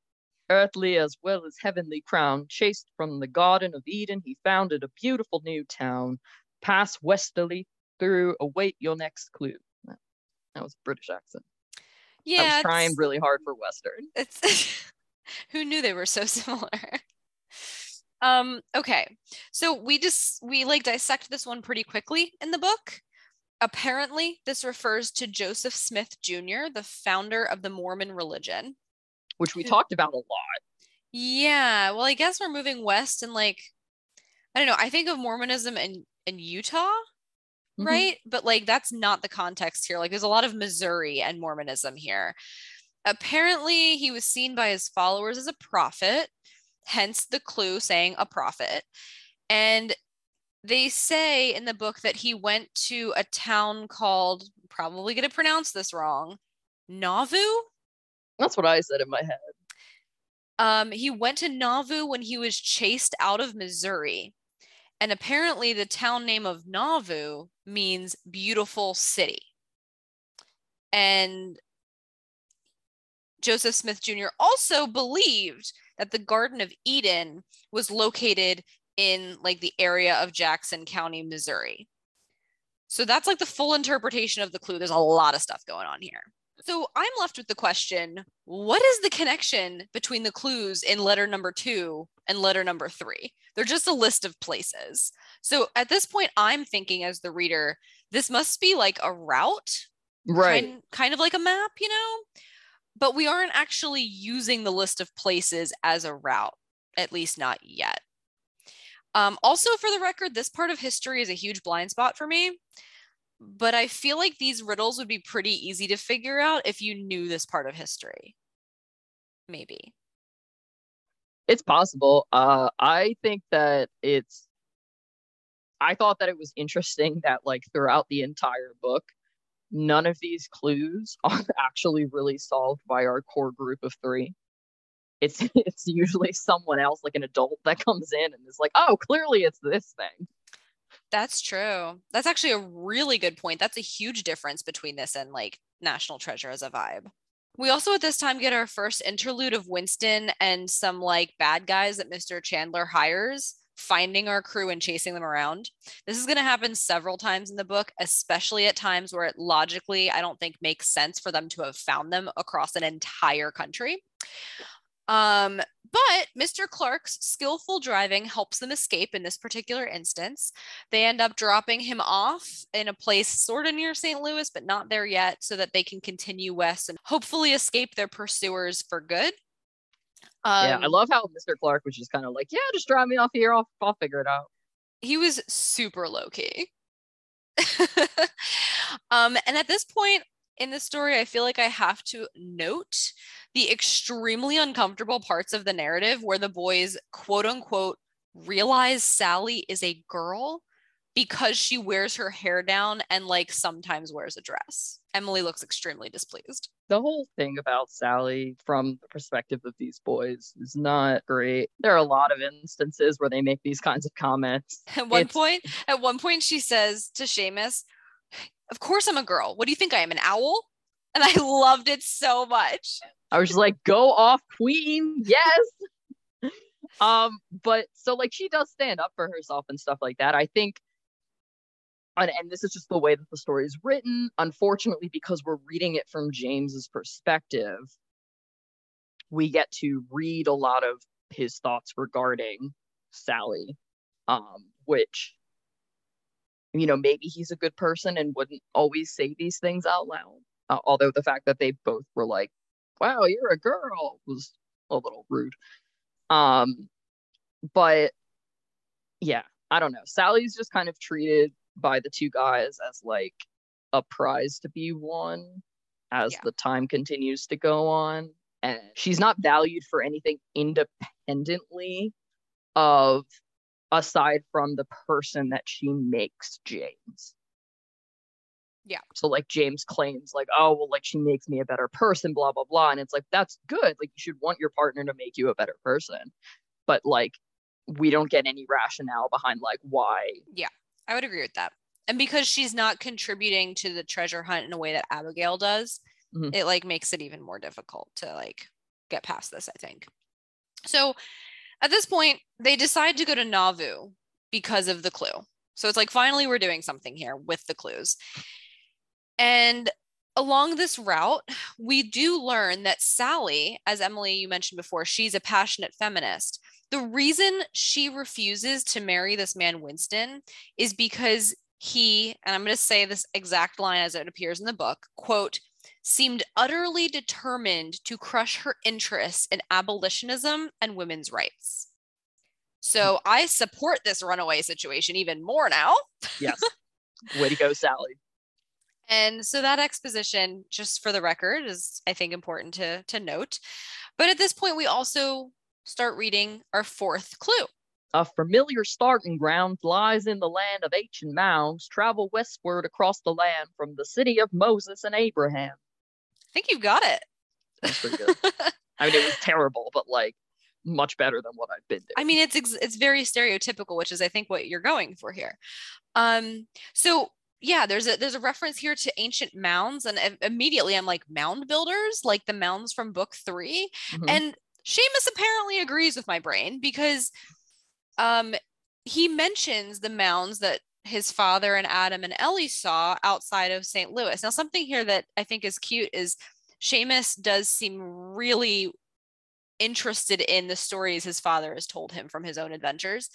earthly as well as heavenly crown, chased from the Garden of Eden, he founded a beautiful new town. Pass westerly through, await your next clue. That, that was a British accent. Yeah. I was trying really hard for Western. it's who knew they were so similar um okay so we just we like dissect this one pretty quickly in the book apparently this refers to joseph smith jr the founder of the mormon religion Which we talked about a lot. yeah well i guess we're moving west and like i don't know i think of mormonism in in utah Mhm. right? But like that's not the context here. Like there's a lot of Missouri and Mormonism here. Apparently, he was seen by his followers as a prophet, hence the clue saying a prophet. And they say in the book that he went to a town called, probably going to pronounce this wrong, Nauvoo. That's what I said in my head. Um, he went to Nauvoo when he was chased out of Missouri. And apparently, the town name of Nauvoo means beautiful city. And Joseph Smith Jr. also believed that the Garden of Eden was located in like the area of Jackson County, Missouri. So that's like the full interpretation of the clue. There's a lot of stuff going on here. So I'm left with the question what is the connection between the clues in letter number two and letter number three? They're just a list of places. So at this point, I'm thinking as the reader, this must be like a route, Right. kind, kind of like a map, you know? But we aren't actually using the list of places as a route, at least not yet. Um, also, for the record, this part of history is a huge blind spot for me. But I feel like these riddles would be pretty easy to figure out if you knew this part of history. Maybe. It's possible. Uh, I think that it's. I thought that it was interesting that, like, throughout the entire book, none of these clues are actually really solved by our core group of three. It's it's usually someone else, like an adult, that comes in and is like, "Oh, clearly it's this thing." That's true. That's actually a really good point. That's a huge difference between this and like National Treasure as a vibe. We also at this time get our first interlude of Winston and some like bad guys that Mr. Chandler hires finding our crew and chasing them around. This is going to happen several times in the book, especially at times where it logically, I don't think makes sense for them to have found them across an entire country. Um, but Mr. Clark's skillful driving helps them escape in this particular instance. They end up dropping him off in a place sort of near St. Louis, but not there yet, so that they can continue west and hopefully escape their pursuers for good. Um, yeah, I love how Mr. Clark was just kind of like, "Yeah, just drive me off here. I'll I'll figure it out." he was super low key. um, and at this point in the story, I feel like I have to note the extremely uncomfortable parts of the narrative where the boys, quote unquote, realize Sally is a girl because she wears her hair down and like sometimes wears a dress. Emily looks extremely displeased. The whole thing about Sally from the perspective of these boys is not great. There are a lot of instances where they make these kinds of comments. At one It's- point, at one point she says to Seamus, "Of course I'm a girl. What do you think I am, an owl?" And I loved it so much. I was just like, go off, queen. Yes. um, but so like she does stand up for herself and stuff like that. I think and, and this is just the way that the story is written. Unfortunately, because we're reading it from James's perspective, we get to read a lot of his thoughts regarding Sally, um, which you know maybe he's a good person and wouldn't always say these things out loud. Uh, although the fact that they both were like, "Wow, you're a girl," was a little rude. Um, but yeah, I don't know. Sally's just kind of treated by the two guys as like a prize to be won as Yeah. the time continues to go on. And she's not valued for anything independently of aside from the person that she makes James. Yeah. So like James claims like, oh well like she makes me a better person, blah blah blah. And it's like that's good. Like you should want your partner to make you a better person. But like we don't get any rationale behind like why I would agree with that. And because she's not contributing to the treasure hunt in a way that Abigail does, Mhm. it like makes it even more difficult to like get past this, I think. So at this point, they decide to go to Nauvoo because of the clue. So it's like finally we're doing something here with the clues. And along this route, we do learn that Sally, as Emily you mentioned before, she's a passionate feminist. The reason she refuses to marry this man Winston is because he, and I'm going to say this exact line as it appears in the book, quote, seemed utterly determined to crush her interests in abolitionism and women's rights. So hmm. I support this runaway situation even more now. yes. Way to go, Sally. And so that exposition, just for the record, is I think important to to note. But at this point, we also start reading our fourth clue. A familiar starting ground lies in the land of ancient mounds. Travel westward across the land from the city of Moses and Abraham. I think you've got it. That's pretty good. I mean, it was terrible, but like much better than what I've been doing. I mean, it's ex- it's very stereotypical, which is I think what you're going for here. Um, so yeah, there's a there's a reference here to ancient mounds, and immediately I'm like mound builders, like the mounds from book 3 Mhm. and Seamus apparently agrees with my brain because um he mentions the mounds that his father and Adam and Ellie saw outside of St. Louis. Now, something here that I think is cute is Seamus does seem really interested in the stories his father has told him from his own adventures.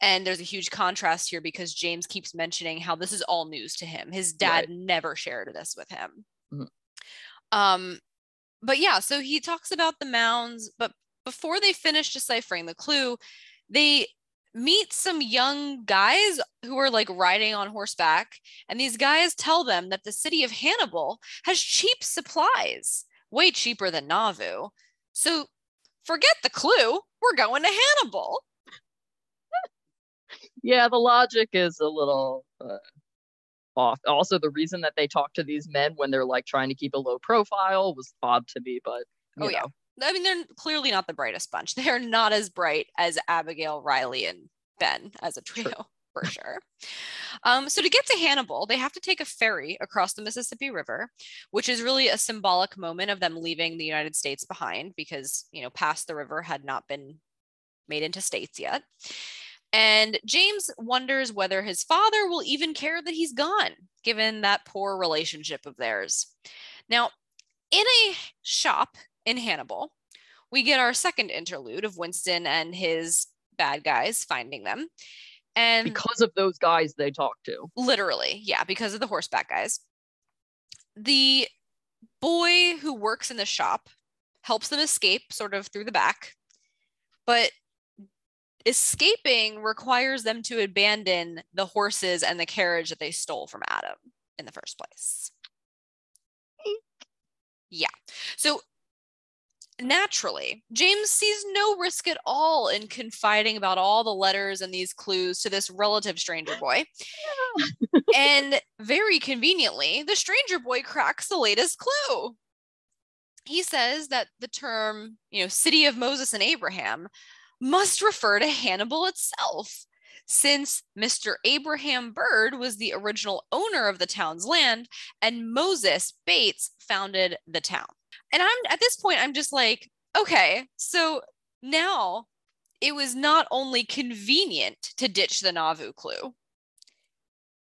And there's a huge contrast here because James keeps mentioning how this is all news to him. His dad Right. never shared this with him. Mhm. Um, but yeah, so he talks about the mounds, but before they finish deciphering the clue, they meet some young guys who are like riding on horseback. And these guys tell them that the city of Hannibal has cheap supplies, way cheaper than Nauvoo. So forget the clue. We're going to Hannibal. yeah, the logic is a little uh, off. Also, the reason that they talk to these men when they're like trying to keep a low profile was odd to me, but you Oh, yeah. I mean, they're clearly not the brightest bunch. They're not as bright as Abigail, Riley, and Ben as a trio, for sure. Um, so to get to Hannibal, they have to take a ferry across the Mississippi River, which is really a symbolic moment of them leaving the United States behind because, you know, past the river had not been made into states yet. And James wonders whether his father will even care that he's gone, given that poor relationship of theirs. Now, in a shop in Hannibal, we get our second interlude of Winston and his bad guys finding them. And because of those guys they talk to. literally, yeah, because of the horseback guys. The boy who works in the shop helps them escape sort of through the back, but escaping requires them to abandon the horses and the carriage that they stole from Adam in the first place. Yeah. So naturally, James sees no risk at all in confiding about all the letters and these clues to this relative stranger boy. and very conveniently, the stranger boy cracks the latest clue. He says that the term, you know, city of Moses and Abraham must refer to Hannibal itself, since Mr. Abraham Bird was the original owner of the town's land and Moses Bates founded the town. And I'm at this point, I'm just like, okay, so now it was not only convenient to ditch the Nauvoo clue,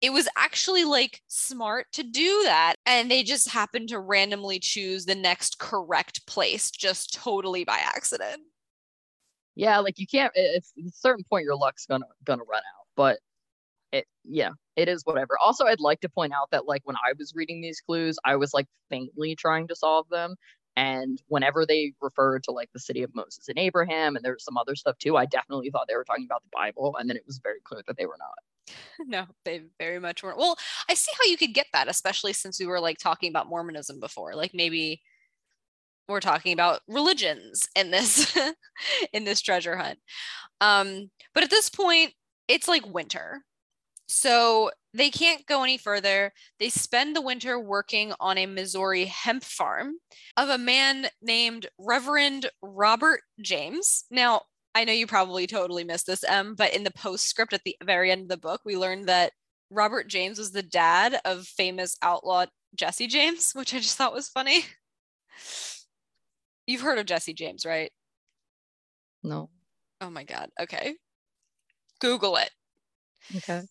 it was actually like smart to do that. And they just happened to randomly choose the next correct place just totally by accident. Yeah, like you can't. At a certain point, your luck's gonna gonna run out. But it, yeah, it is whatever. Also, I'd like to point out that like when I was reading these clues, I was like faintly trying to solve them. And whenever they referred to like the city of Moses and Abraham, and there's some other stuff too, I definitely thought they were talking about the Bible, and then it was very clear that they were not. no, they very much weren't. Well, I see how you could get that, especially since we were like talking about Mormonism before. Like maybe we're talking about religions in this in this treasure hunt. Um, but at this point, it's like winter. So they can't go any further. They spend the winter working on a Missouri hemp farm of a man named Reverend Robert James. Now, I know you probably totally missed this, Em, but in the postscript at the very end of the book, we learned that Robert James was the dad of famous outlaw Jesse James, which I just thought was funny. You've heard of Jesse James, right? No. Oh my God. Okay. Google it. Okay.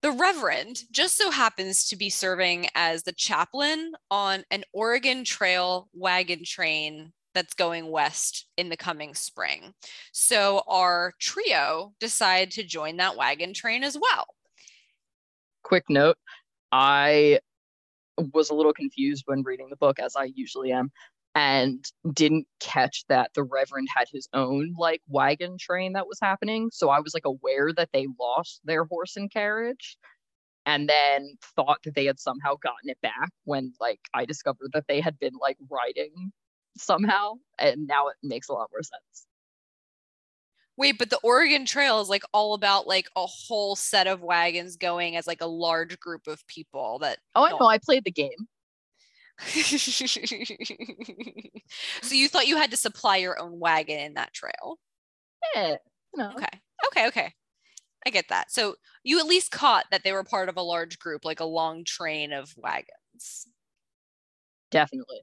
The Reverend just so happens to be serving as the chaplain on an Oregon Trail wagon train that's going west in the coming spring. So our trio decide to join that wagon train as well. Quick note: I was a little confused when reading the book, as I usually am, and didn't catch that the Reverend had his own like wagon train that was happening. So I was like aware that they lost their horse and carriage and then thought that they had somehow gotten it back when like I discovered that they had been like riding somehow and now it makes a lot more sense. Wait, but the Oregon Trail is like all about like a whole set of wagons going as like a large group of people that Oh, I know. I played the game. so you thought you had to supply your own wagon in that trail. Yeah, you know. Okay. Okay, okay. I get that. So you at least caught that they were part of a large group, like a long train of wagons. Definitely.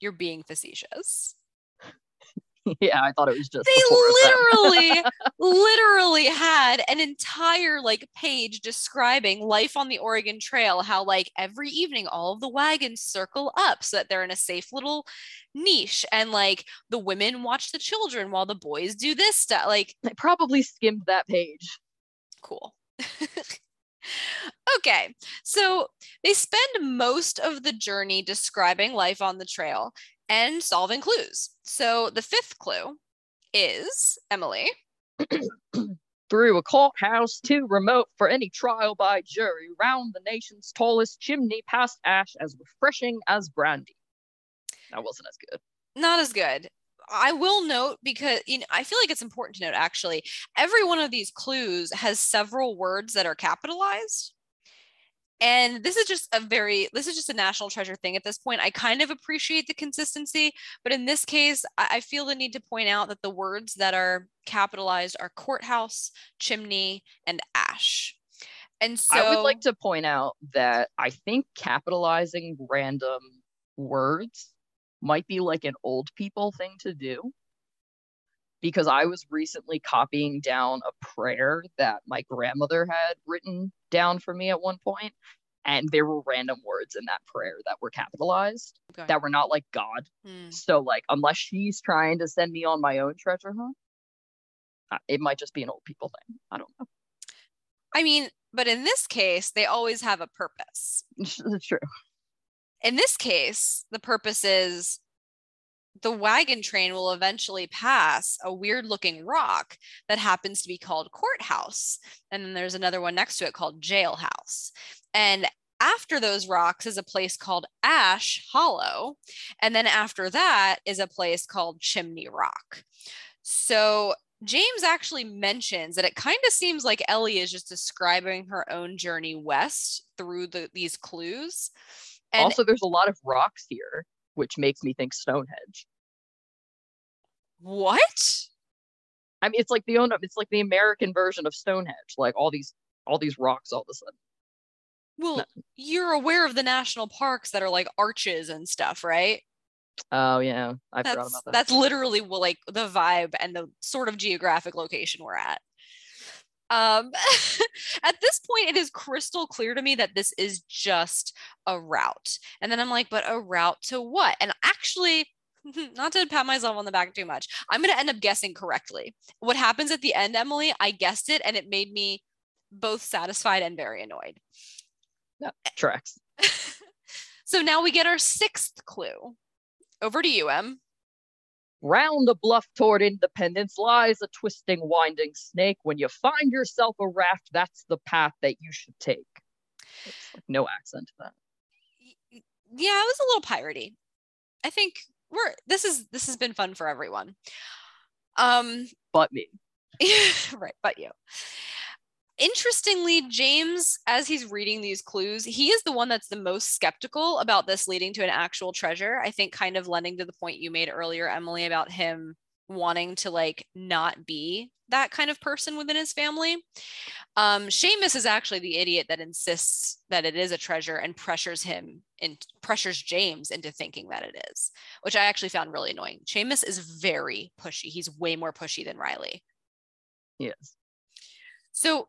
You're being facetious. yeah, I thought it was just. They the four of them. literally, literally had an entire like page describing life on the Oregon Trail, how like every evening all of the wagons circle up so that they're in a safe little niche and like the women watch the children while the boys do this stuff. Like I probably skimmed that page. cool. okay, so they spend most of the journey describing life on the trail and solving clues. So the fifth clue is Emily. Through a courthouse too remote for any trial by jury, round the nation's tallest chimney, past ash as refreshing as brandy. That wasn't as good. Not as good. I will note because you know I feel like it's important to note actually every one of these clues has several words that are capitalized. And this is just a very this is just a national treasure thing at this point. I kind of appreciate the consistency, but in this case, I, feel the need to point out that the words that are capitalized are courthouse, chimney, and ash. And so I would like to point out that I think capitalizing random words might be like an old people thing to do. Because I was recently copying down a prayer that my grandmother had written down for me at one point, and there were random words in that prayer that were capitalized Okay. that were not like God. Hmm. So, like, unless she's trying to send me on my own treasure hunt, uh, it might just be an old people thing. I don't know. I mean, but in this case, they always have a purpose. It's true. in this case, the purpose is the wagon train will eventually pass a weird looking rock that happens to be called courthouse. And then there's another one next to it called jailhouse. And after those rocks is a place called Ash Hollow. And then after that is a place called Chimney Rock. So James actually mentions that it kind of seems like Ellie is just describing her own journey west through the, these clues. And also, there's a lot of rocks here, which makes me think Stonehenge. What? I mean, it's like the own, it's like the American version of Stonehenge. Like all these, all these rocks all of a sudden. Well, you're aware of the national parks that are like arches and stuff, right? Oh yeah, I forgot That's about that. that's literally like the vibe and the sort of geographic location we're at. Um, at this point, it is crystal clear to me that this is just a route. And then I'm like, but a route to what? And actually, not to pat myself on the back too much, I'm going to end up guessing correctly. What happens at the end, Emily? I guessed it and it made me both satisfied and very annoyed. Tracks. so now we get our sixth clue. Over to you, Em. Round the bluff toward independence lies a twisting, winding snake. When you find yourself a raft, that's the path that you should take. Like no accent to that. Yeah, it was a little piratey. I think we're this is this has been fun for everyone. Um But me. right, but you. Interestingly, James, as he's reading these clues, he is the one that's the most skeptical about this leading to an actual treasure. I think, kind of lending to the point you made earlier, Emily, about him wanting to like not be that kind of person within his family. Um, Seamus is actually the idiot that insists that it is a treasure and pressures him and pressures James into thinking that it is, which I actually found really annoying. Seamus is very pushy. He's way more pushy than Riley. Yes. So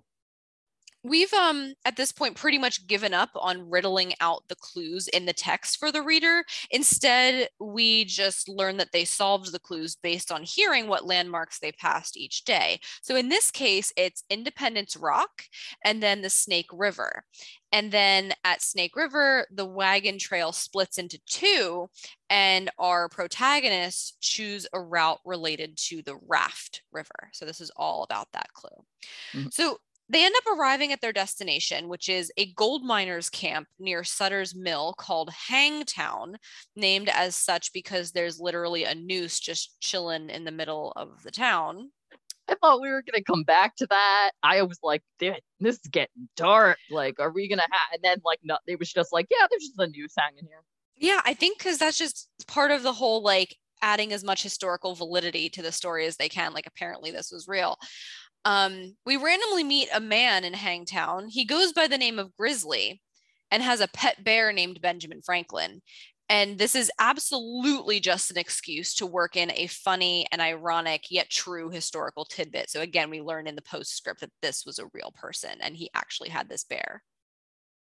we've um at this point pretty much given up on riddling out the clues in the text for the reader. Instead, we just learn that they solved the clues based on hearing what landmarks they passed each day. So in this case, it's Independence Rock and then the Snake River. And then at Snake River, the wagon trail splits into two, and our protagonists choose a route related to the Raft River. So this is all about that clue. Mhm. So they end up arriving at their destination, which is a gold miners camp near Sutter's Mill called Hangtown, named as such because there's literally a noose just chilling in the middle of the town. I thought we were gonna come back to that. I was like, this is getting dark. Like, are we gonna have? And then like, no, it was just like, yeah, there's just a news hanging here. Yeah, I think because that's just part of the whole like adding as much historical validity to the story as they can. Like, apparently this was real. Um, we randomly meet a man in Hangtown. He goes by the name of Grizzly and has a pet bear named Benjamin Franklin. And this is absolutely just an excuse to work in a funny and ironic yet true historical tidbit. So, again, we learn in the postscript that this was a real person and he actually had this bear.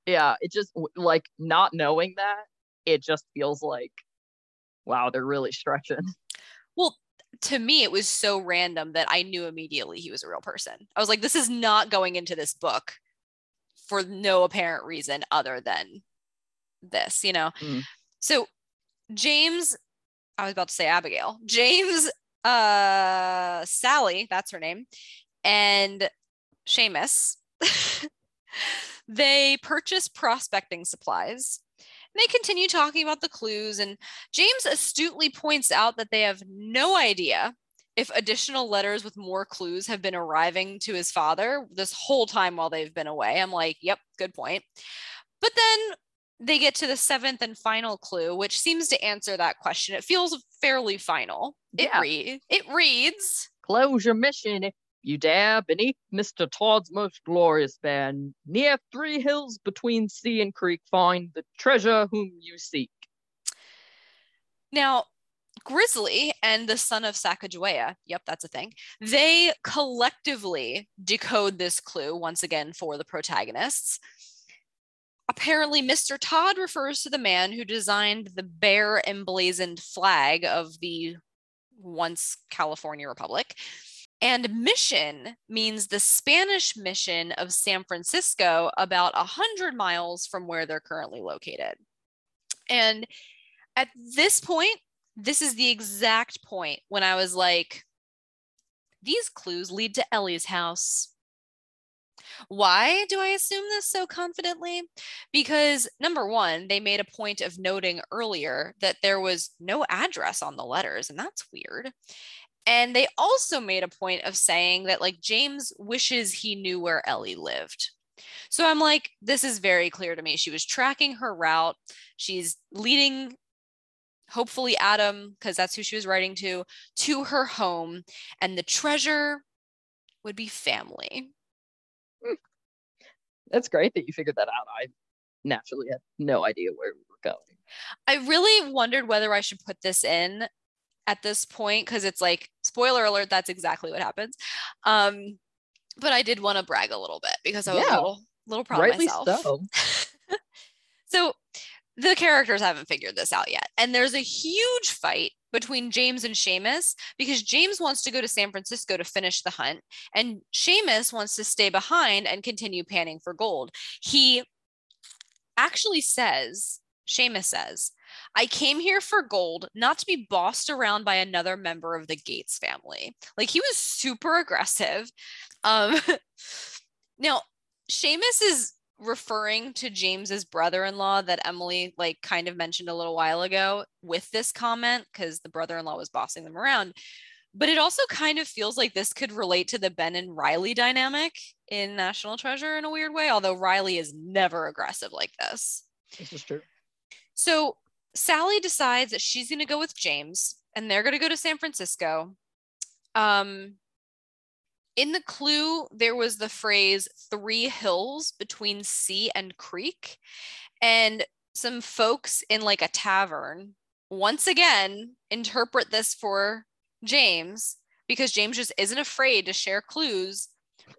Yeah, it just like not knowing that, it just feels like, wow, they're really stretching. Well, to me, it was so random that I knew immediately he was a real person. I was like, this is not going into this book for no apparent reason other than this, you know? Mm. So James, I was about to say Abigail, James, uh, Sally, that's her name, and Seamus, they purchase prospecting supplies they continue talking about the clues, and James astutely points out that they have no idea if additional letters with more clues have been arriving to his father this whole time while they've been away. I'm like, yep, good point. But then they get to the seventh and final clue, which seems to answer that question. It feels fairly final. It yeah. reads, it reads, close your mission if you dare beneath Mr. Todd's most glorious band, near three hills between sea and creek, find the treasure whom you seek. Now, Grizzly and the son of Sacagawea, yep, that's a thing, they collectively decode this clue once again for the protagonists. Apparently, Mr. Todd refers to the man who designed the bear emblazoned flag of the once California Republic. And mission means the Spanish mission of San Francisco, about 100 miles from where they're currently located. And at this point, this is the exact point when I was like, these clues lead to Ellie's house. Why do I assume this so confidently? Because number one, they made a point of noting earlier that there was no address on the letters, and that's weird. And they also made a point of saying that, like, James wishes he knew where Ellie lived. So I'm like, this is very clear to me. She was tracking her route. She's leading, hopefully, Adam, because that's who she was writing to, to her home. And the treasure would be family. Hmm. That's great that you figured that out. I naturally had no idea where we were going. I really wondered whether I should put this in at this point because it's like spoiler alert that's exactly what happens um but i did want to brag a little bit because i was yeah, a little little proud rightly of myself so. so the characters haven't figured this out yet and there's a huge fight between James and Seamus because James wants to go to San Francisco to finish the hunt and Seamus wants to stay behind and continue panning for gold. He actually says, Seamus says, I came here for gold, not to be bossed around by another member of the Gates family. Like he was super aggressive. Um, now, Seamus is referring to James's brother-in-law that Emily like kind of mentioned a little while ago with this comment because the brother-in-law was bossing them around. But it also kind of feels like this could relate to the Ben and Riley dynamic in National Treasure in a weird way, although Riley is never aggressive like this. This is true. So Sally decides that she's going to go with James and they're going to go to San Francisco. Um, in the clue, there was the phrase three hills between sea and creek. And some folks in like a tavern once again interpret this for James because James just isn't afraid to share clues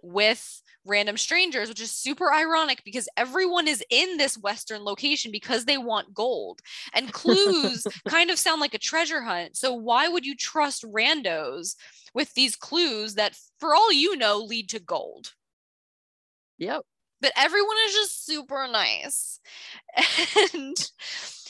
with random strangers, which is super ironic because everyone is in this Western location because they want gold. And clues kind of sound like a treasure hunt. So why would you trust randos with these clues that, for all you know, lead to gold? Yep. But everyone is just super nice. And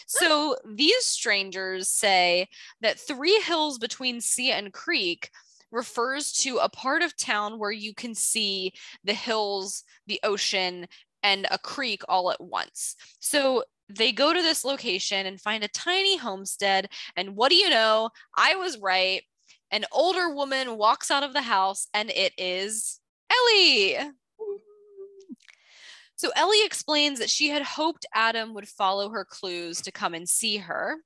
so these strangers say that three hills between sea and creek refers to a part of town where you can see the hills, the ocean, and a creek all at once. So they go to this location and find a tiny homestead. And what do you know? I was right. an older woman walks out of the house and it is Ellie. So Ellie explains that she had hoped Adam would follow her clues to come and see her,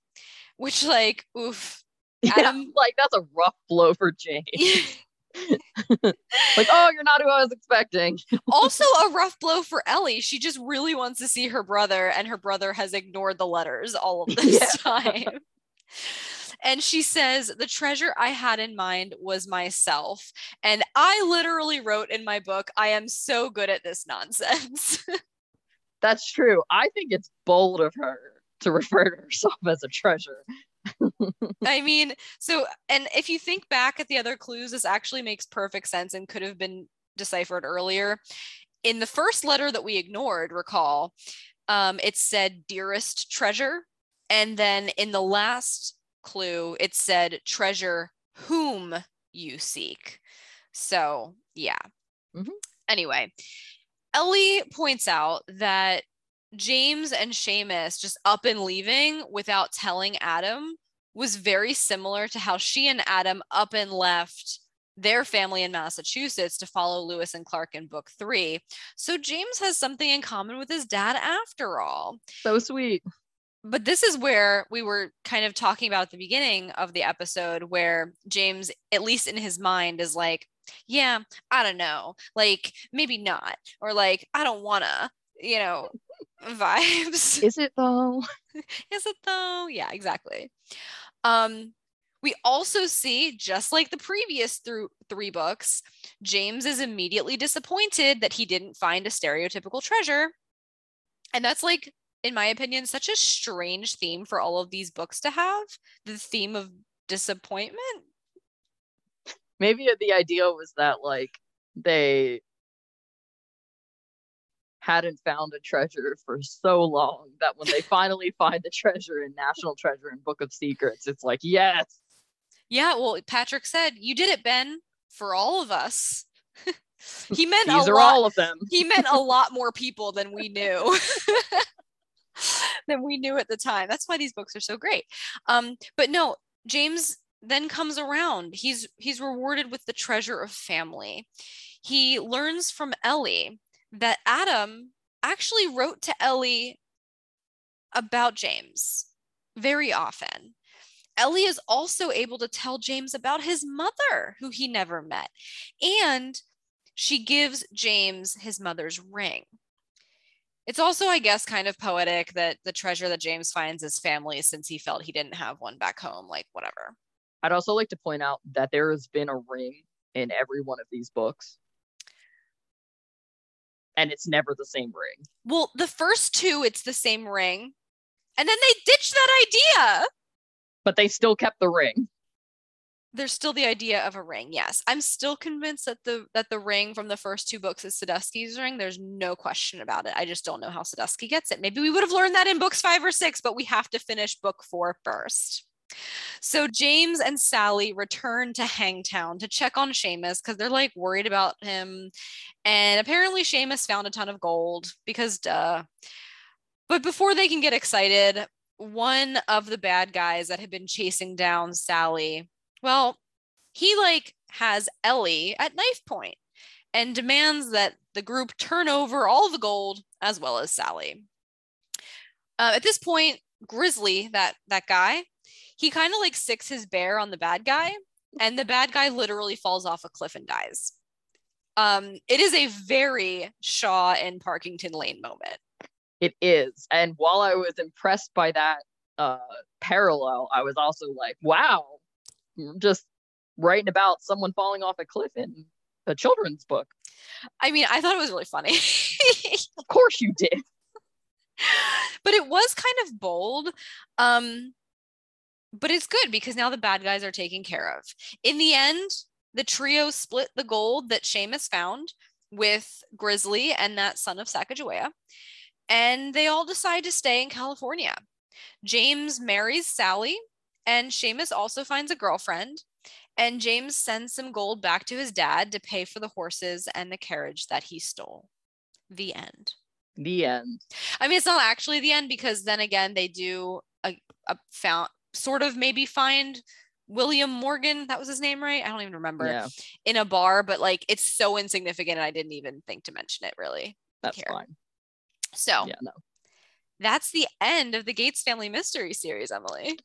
which, like, oof. Yeah, like that's a rough blow for James. like, oh, you're not who I was expecting. also, a rough blow for Ellie. She just really wants to see her brother, and her brother has ignored the letters all of this yeah. time. And she says, The treasure I had in mind was myself. And I literally wrote in my book, I am so good at this nonsense. That's true. I think it's bold of her to refer to herself as a treasure. I mean, so, and if you think back at the other clues, this actually makes perfect sense and could have been deciphered earlier. In the first letter that we ignored, recall, um, it said dearest treasure. And then in the last clue, it said treasure whom you seek. So, yeah. Mm-hmm. Anyway, Ellie points out that James and Seamus just up and leaving without telling Adam was very similar to how she and Adam up and left their family in Massachusetts to follow Lewis and Clark in book three. So James has something in common with his dad after all. So sweet. But this is where we were kind of talking about at the beginning of the episode where James at least in his mind is like yeah I don't know. Like maybe not or like I don't wanna you know vibes. Is it though? Is it though? Yeah exactly um we also see just like the previous three books James is immediately disappointed that he didn't find a stereotypical treasure and that's like in my opinion, such a strange theme for all of these books to have the theme of disappointment. Maybe the idea was that, like, they hadn't found a treasure for so long that when they finally find the treasure in National Treasure and Book of Secrets, it's like, yes. Yeah, well, Patrick said, You did it, Ben, for all of us. he meant These a are lot, all of them. he meant a lot more people than we knew. than we knew at the time. That's why these books are so great. Um, but no, James then comes around. He's he's rewarded with the treasure of family. He learns from Ellie that Adam actually wrote to Ellie about James very often. Ellie is also able to tell James about his mother, who he never met. And she gives James his mother's ring. It's also, I guess, kind of poetic that the treasure that James finds is family since he felt he didn't have one back home, like whatever. I'd also like to point out that there has been a ring in every one of these books. And it's never the same ring. Well, the first two, it's the same ring. And then they ditched that idea. But they still kept the ring there's still the idea of a ring. Yes, I'm still convinced that the that the ring from the first two books is Sadusky's ring. There's no question about it. I just don't know how Sadusky gets it. Maybe we would have learned that in books five or six, but we have to finish book four first. So James and Sally return to Hangtown to check on Seamus because they're like worried about him. And apparently Seamus found a ton of gold because duh. But before they can get excited, one of the bad guys that had been chasing down Sally well, he like has Ellie at knife point and demands that the group turn over all the gold as well as Sally. Uh, at this point, Grizzly, that that guy, he kind of like sicks his bear on the bad guy, and the bad guy literally falls off a cliff and dies. Um, it is a very Shaw and Parkington Lane moment. It is, and while I was impressed by that uh, parallel, I was also like, "Wow, just writing about someone falling off a cliff in a children's book. I mean, I thought it was really funny. of course you did. But it was kind of bold. Um, but it's good because now the bad guys are taken care of. In the end, the trio split the gold that Seamus found with Grizzly and that son of Sacagawea, and they all decide to stay in California. James marries Sally, and Seamus also finds a girlfriend. And James sends some gold back to his dad to pay for the horses and the carriage that he stole. The end. The end. I mean, it's not actually the end because then again, they do a, a found sort of maybe find William Morgan, that was his name, right? I don't even remember. Yeah. In a bar, but like it's so insignificant and I didn't even think to mention it really. That's Here. fine. So Yeah, no. that's the end of the Gates Family Mystery series, Emily.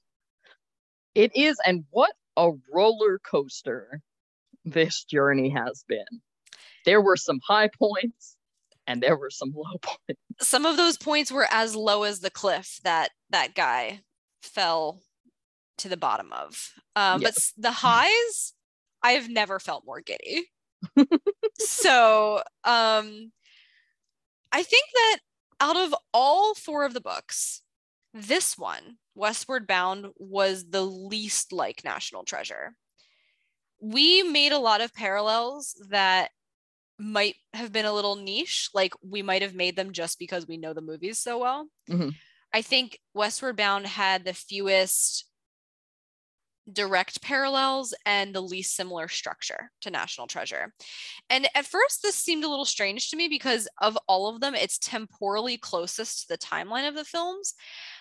It is, and what a roller coaster this journey has been. There were some high points and there were some low points. Some of those points were as low as the cliff that that guy fell to the bottom of. Um, But the highs, I have never felt more giddy. so um, I think that out of all four of the books, this one, Westward Bound, was the least like National Treasure. We made a lot of parallels that might have been a little niche. Like we might have made them just because we know the movies so well. Mhm. I think Westward Bound had the fewest direct parallels and the least similar structure to National Treasure. And at first, this seemed a little strange to me because of all of them, it's temporally closest to the timeline of the films.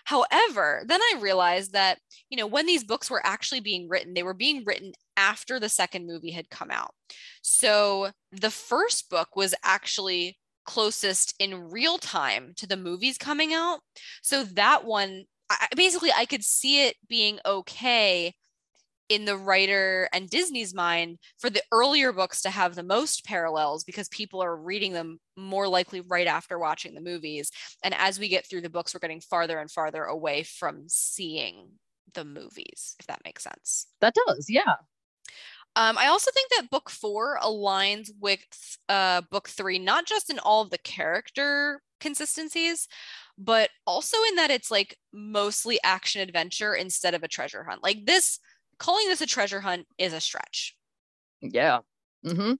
However, then I realized that, you know, when these books were actually being written, they were being written after the second movie had come out. So the first book was actually closest in real time to the movies coming out. So that one, I, basically, I could see it being okay in the writer and Disney's mind for the earlier books to have the most parallels because people are reading them more likely right after watching the movies. And as we get through the books, we're getting farther and farther away from seeing the movies, if that makes sense. That does, yeah. Um, I also think that book four aligns with uh, book three, not just in all of the character consistencies, but also in that it's like mostly action adventure instead of a treasure hunt. Like this, calling this a treasure hunt is a stretch. Yeah. hmm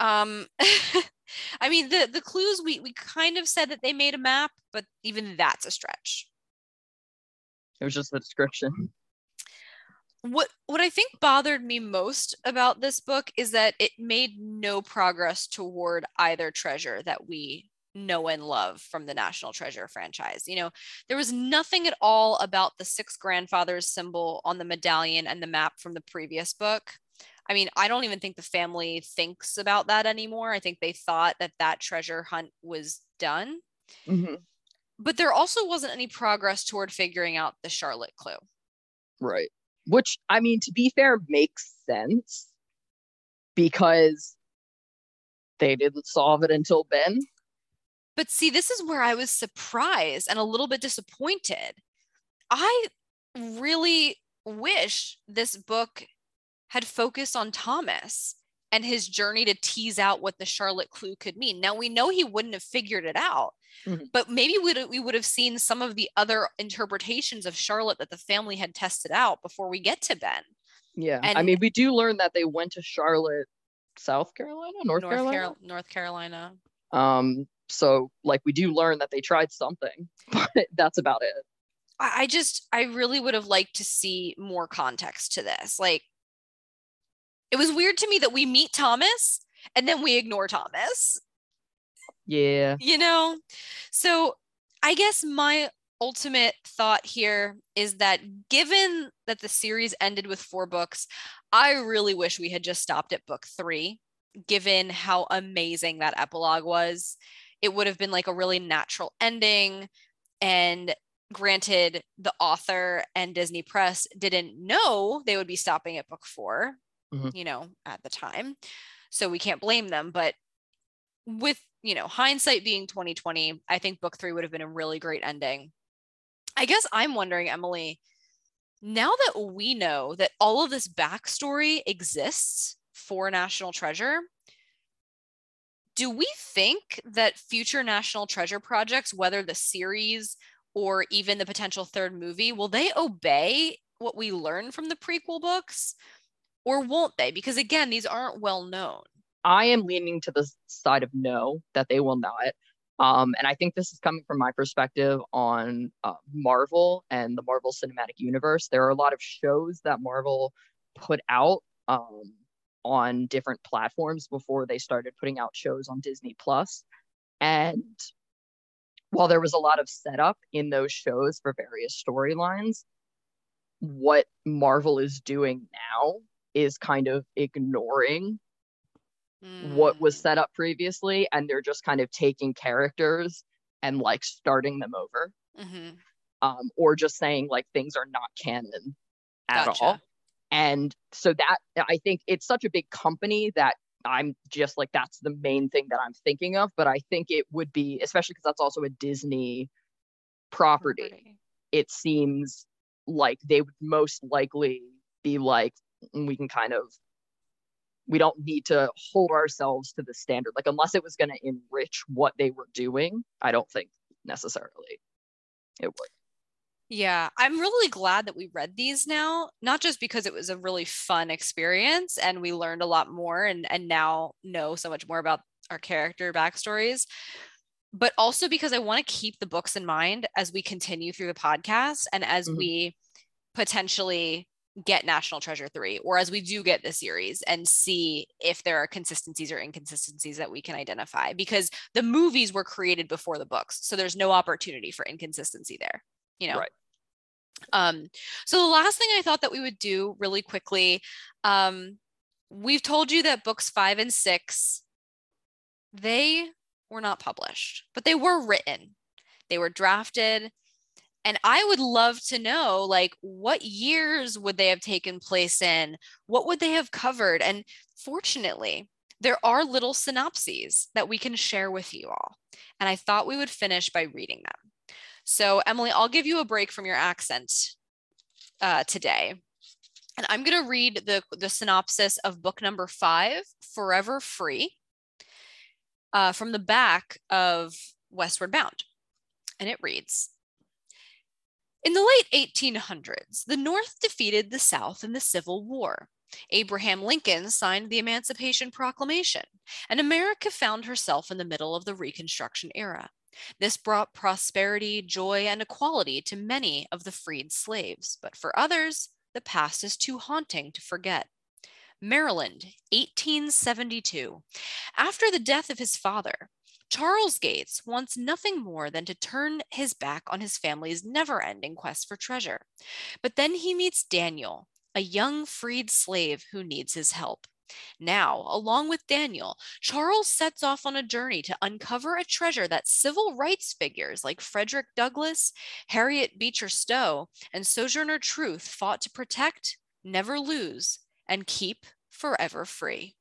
Um, I mean, the the clues we we kind of said that they made a map, but even that's a stretch. It was just the description. what what I think bothered me most about this book is that it made no progress toward either treasure that we know and love from the National Treasure franchise. You know, there was nothing at all about the six grandfathers symbol on the medallion and the map from the previous book. I mean, I don't even think the family thinks about that anymore. I think they thought that that treasure hunt was done. hmm But there also wasn't any progress toward figuring out the Charlotte clue. Right. Which, I mean, to be fair, makes sense because they didn't solve it until Ben. But see, this is where I was surprised and a little bit disappointed. I really wish this book had focused on Thomas and his journey to tease out what the Charlotte clue could mean. Now we know he wouldn't have figured it out, Mhm. but maybe we'd, we would have seen some of the other interpretations of Charlotte that the family had tested out before we get to Ben. Yeah. I mean, we do learn that they went to Charlotte, South Carolina, North, North, Carolina. Carol- North Carolina. Um, so like we do learn that they tried something, but that's about it. I just I really would have liked to see more context to this. Like it was weird to me that we meet Thomas and then we ignore Thomas, Yeah. you know? So I guess my ultimate thought here is that given that the series ended with four books, I really wish we had just stopped at book 3 given how amazing that epilogue was. It would have been like a really natural ending and granted the author and disney press didn't know they would be stopping at book 4 Mhm. you know at the time so we can't blame them but with you know hindsight being 2020 i think book 3 would have been a really great ending i guess i'm wondering emily now that we know that all of this backstory exists for national treasure do we think that future national treasure projects whether the series or even the potential third movie will they obey what we learn from the prequel books or won't they because again these aren't well known I am leaning to the side of no, that they will not. Um, and I think this is coming from my perspective on uh, Marvel and the Marvel Cinematic Universe. There are a lot of shows that Marvel put out um, on different platforms before they started putting out shows on Disney Plus. And while there was a lot of setup in those shows for various storylines, what Marvel is doing now is kind of ignoring mm. what was mm. set up previously and they're just kind of taking characters and like starting them over mm-hmm. um, or just saying like things are not canon at gotcha. all and so that i think it's such a big company that i'm just like that's the main thing that i'm thinking of but i think it would be especially because that's also a disney property, property. it seems like they would most likely be like mm, we can kind of we don't need to hold ourselves to the standard like unless it was going to enrich what they were doing i don't think necessarily it would yeah, I'm really glad that we read these now, not just because it was a really fun experience and we learned a lot more and and now know so much more about our character backstories, but also because I want to keep the books in mind as we continue through the podcast and as mm-hmm. we potentially get National Treasure 3 or as we do get the series and see if there are consistencies or inconsistencies that we can identify because the movies were created before the books. So there's no opportunity for inconsistency there you know? Right. um so the last thing i thought that we would do really quickly um we've told you that books five and six they were not published but they were written. They were drafted. And i would love to know like what years would they have taken place in? What would they have covered? And fortunately there are little synopses that we can share with you all. And i thought we would finish by reading them so, Emily, I'll give you a break from your accent uh, today. And I'm going to read the, the synopsis of book number five, Forever Free, uh, from the back of Westward Bound. And it reads In the late 1800s, the North defeated the South in the Civil War. Abraham Lincoln signed the Emancipation Proclamation, and America found herself in the middle of the Reconstruction era. This brought prosperity, joy, and equality to many of the freed slaves, but for others, the past is too haunting to forget. Maryland, 1872. After the death of his father, Charles Gates wants nothing more than to turn his back on his family's never ending quest for treasure. But then he meets Daniel, a young freed slave who needs his help. Now, along with Daniel, Charles sets off on a journey to uncover a treasure that civil rights figures like Frederick Douglass, Harriet Beecher Stowe, and Sojourner Truth fought to protect, never lose, and keep forever free.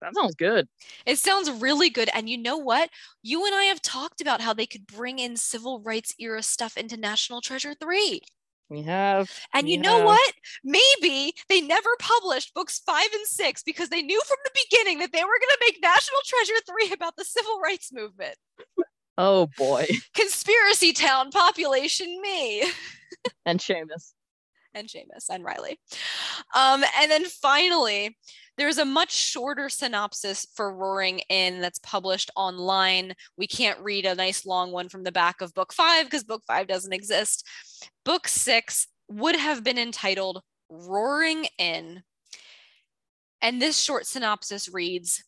That sounds good. It sounds really good. And you know what? You and I have talked about how they could bring in civil rights era stuff into National Treasure 3. We have. And we you know what? Maybe they never published books five and six because they knew from the beginning that they were going to make National Treasure 3 about the civil rights movement. Oh boy. Conspiracy Town population me. and Seamus. And Seamus and Riley. Um, and then finally, there's a much shorter synopsis for Roaring Inn that's published online. We can't read a nice long one from the back of book five because book five doesn't exist. Book six would have been entitled Roaring Inn. And this short synopsis reads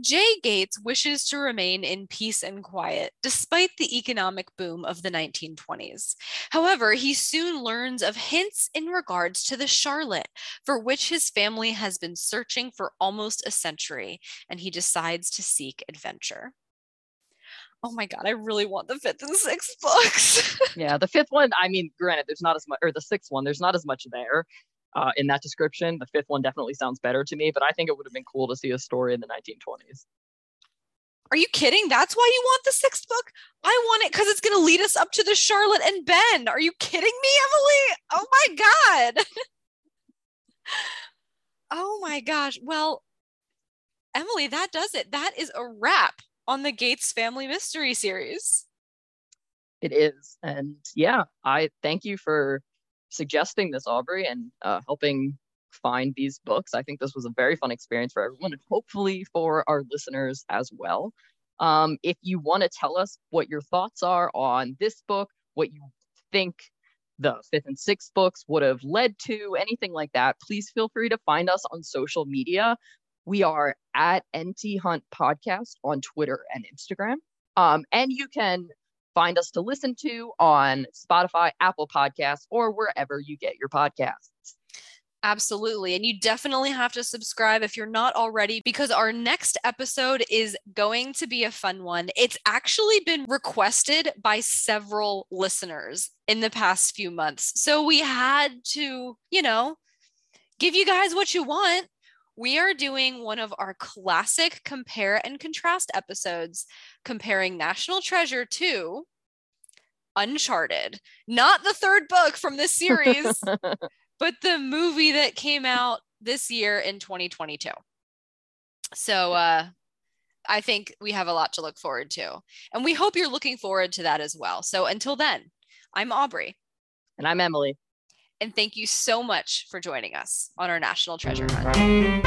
Jay Gates wishes to remain in peace and quiet despite the economic boom of the 1920s. However, he soon learns of hints in regards to the Charlotte, for which his family has been searching for almost a century, and he decides to seek adventure. Oh my God, I really want the fifth and sixth books. yeah, the fifth one, I mean, granted, there's not as much, or the sixth one, there's not as much there uh, in that description. The fifth one definitely sounds better to me, but I think it would have been cool to see a story in the 1920s. Are you kidding? That's why you want the sixth book? I want it because it's going to lead us up to the Charlotte and Ben. Are you kidding me, Emily? Oh my God. oh my gosh. Well, Emily, that does it. That is a wrap on the Gates Family Mystery Series. It is. And yeah, I thank you for suggesting this, Aubrey, and uh, helping find these books. I think this was a very fun experience for everyone and hopefully for our listeners as well. Um, if you want to tell us what your thoughts are on this book, what you think the fifth and sixth books would have led to, anything like that, please feel free to find us on social media. We are at NT Hunt Podcast on Twitter and Instagram. Um, and you can find us to listen to on Spotify, Apple Podcasts, or wherever you get your podcasts. Absolutely. And you definitely have to subscribe if you're not already, because our next episode is going to be a fun one. It's actually been requested by several listeners in the past few months. So we had to, you know, give you guys what you want. We are doing one of our classic compare and contrast episodes comparing National Treasure to Uncharted, not the third book from this series, but the movie that came out this year in 2022. So uh, I think we have a lot to look forward to. And we hope you're looking forward to that as well. So until then, I'm Aubrey. And I'm Emily. And thank you so much for joining us on our National Treasure Hunt.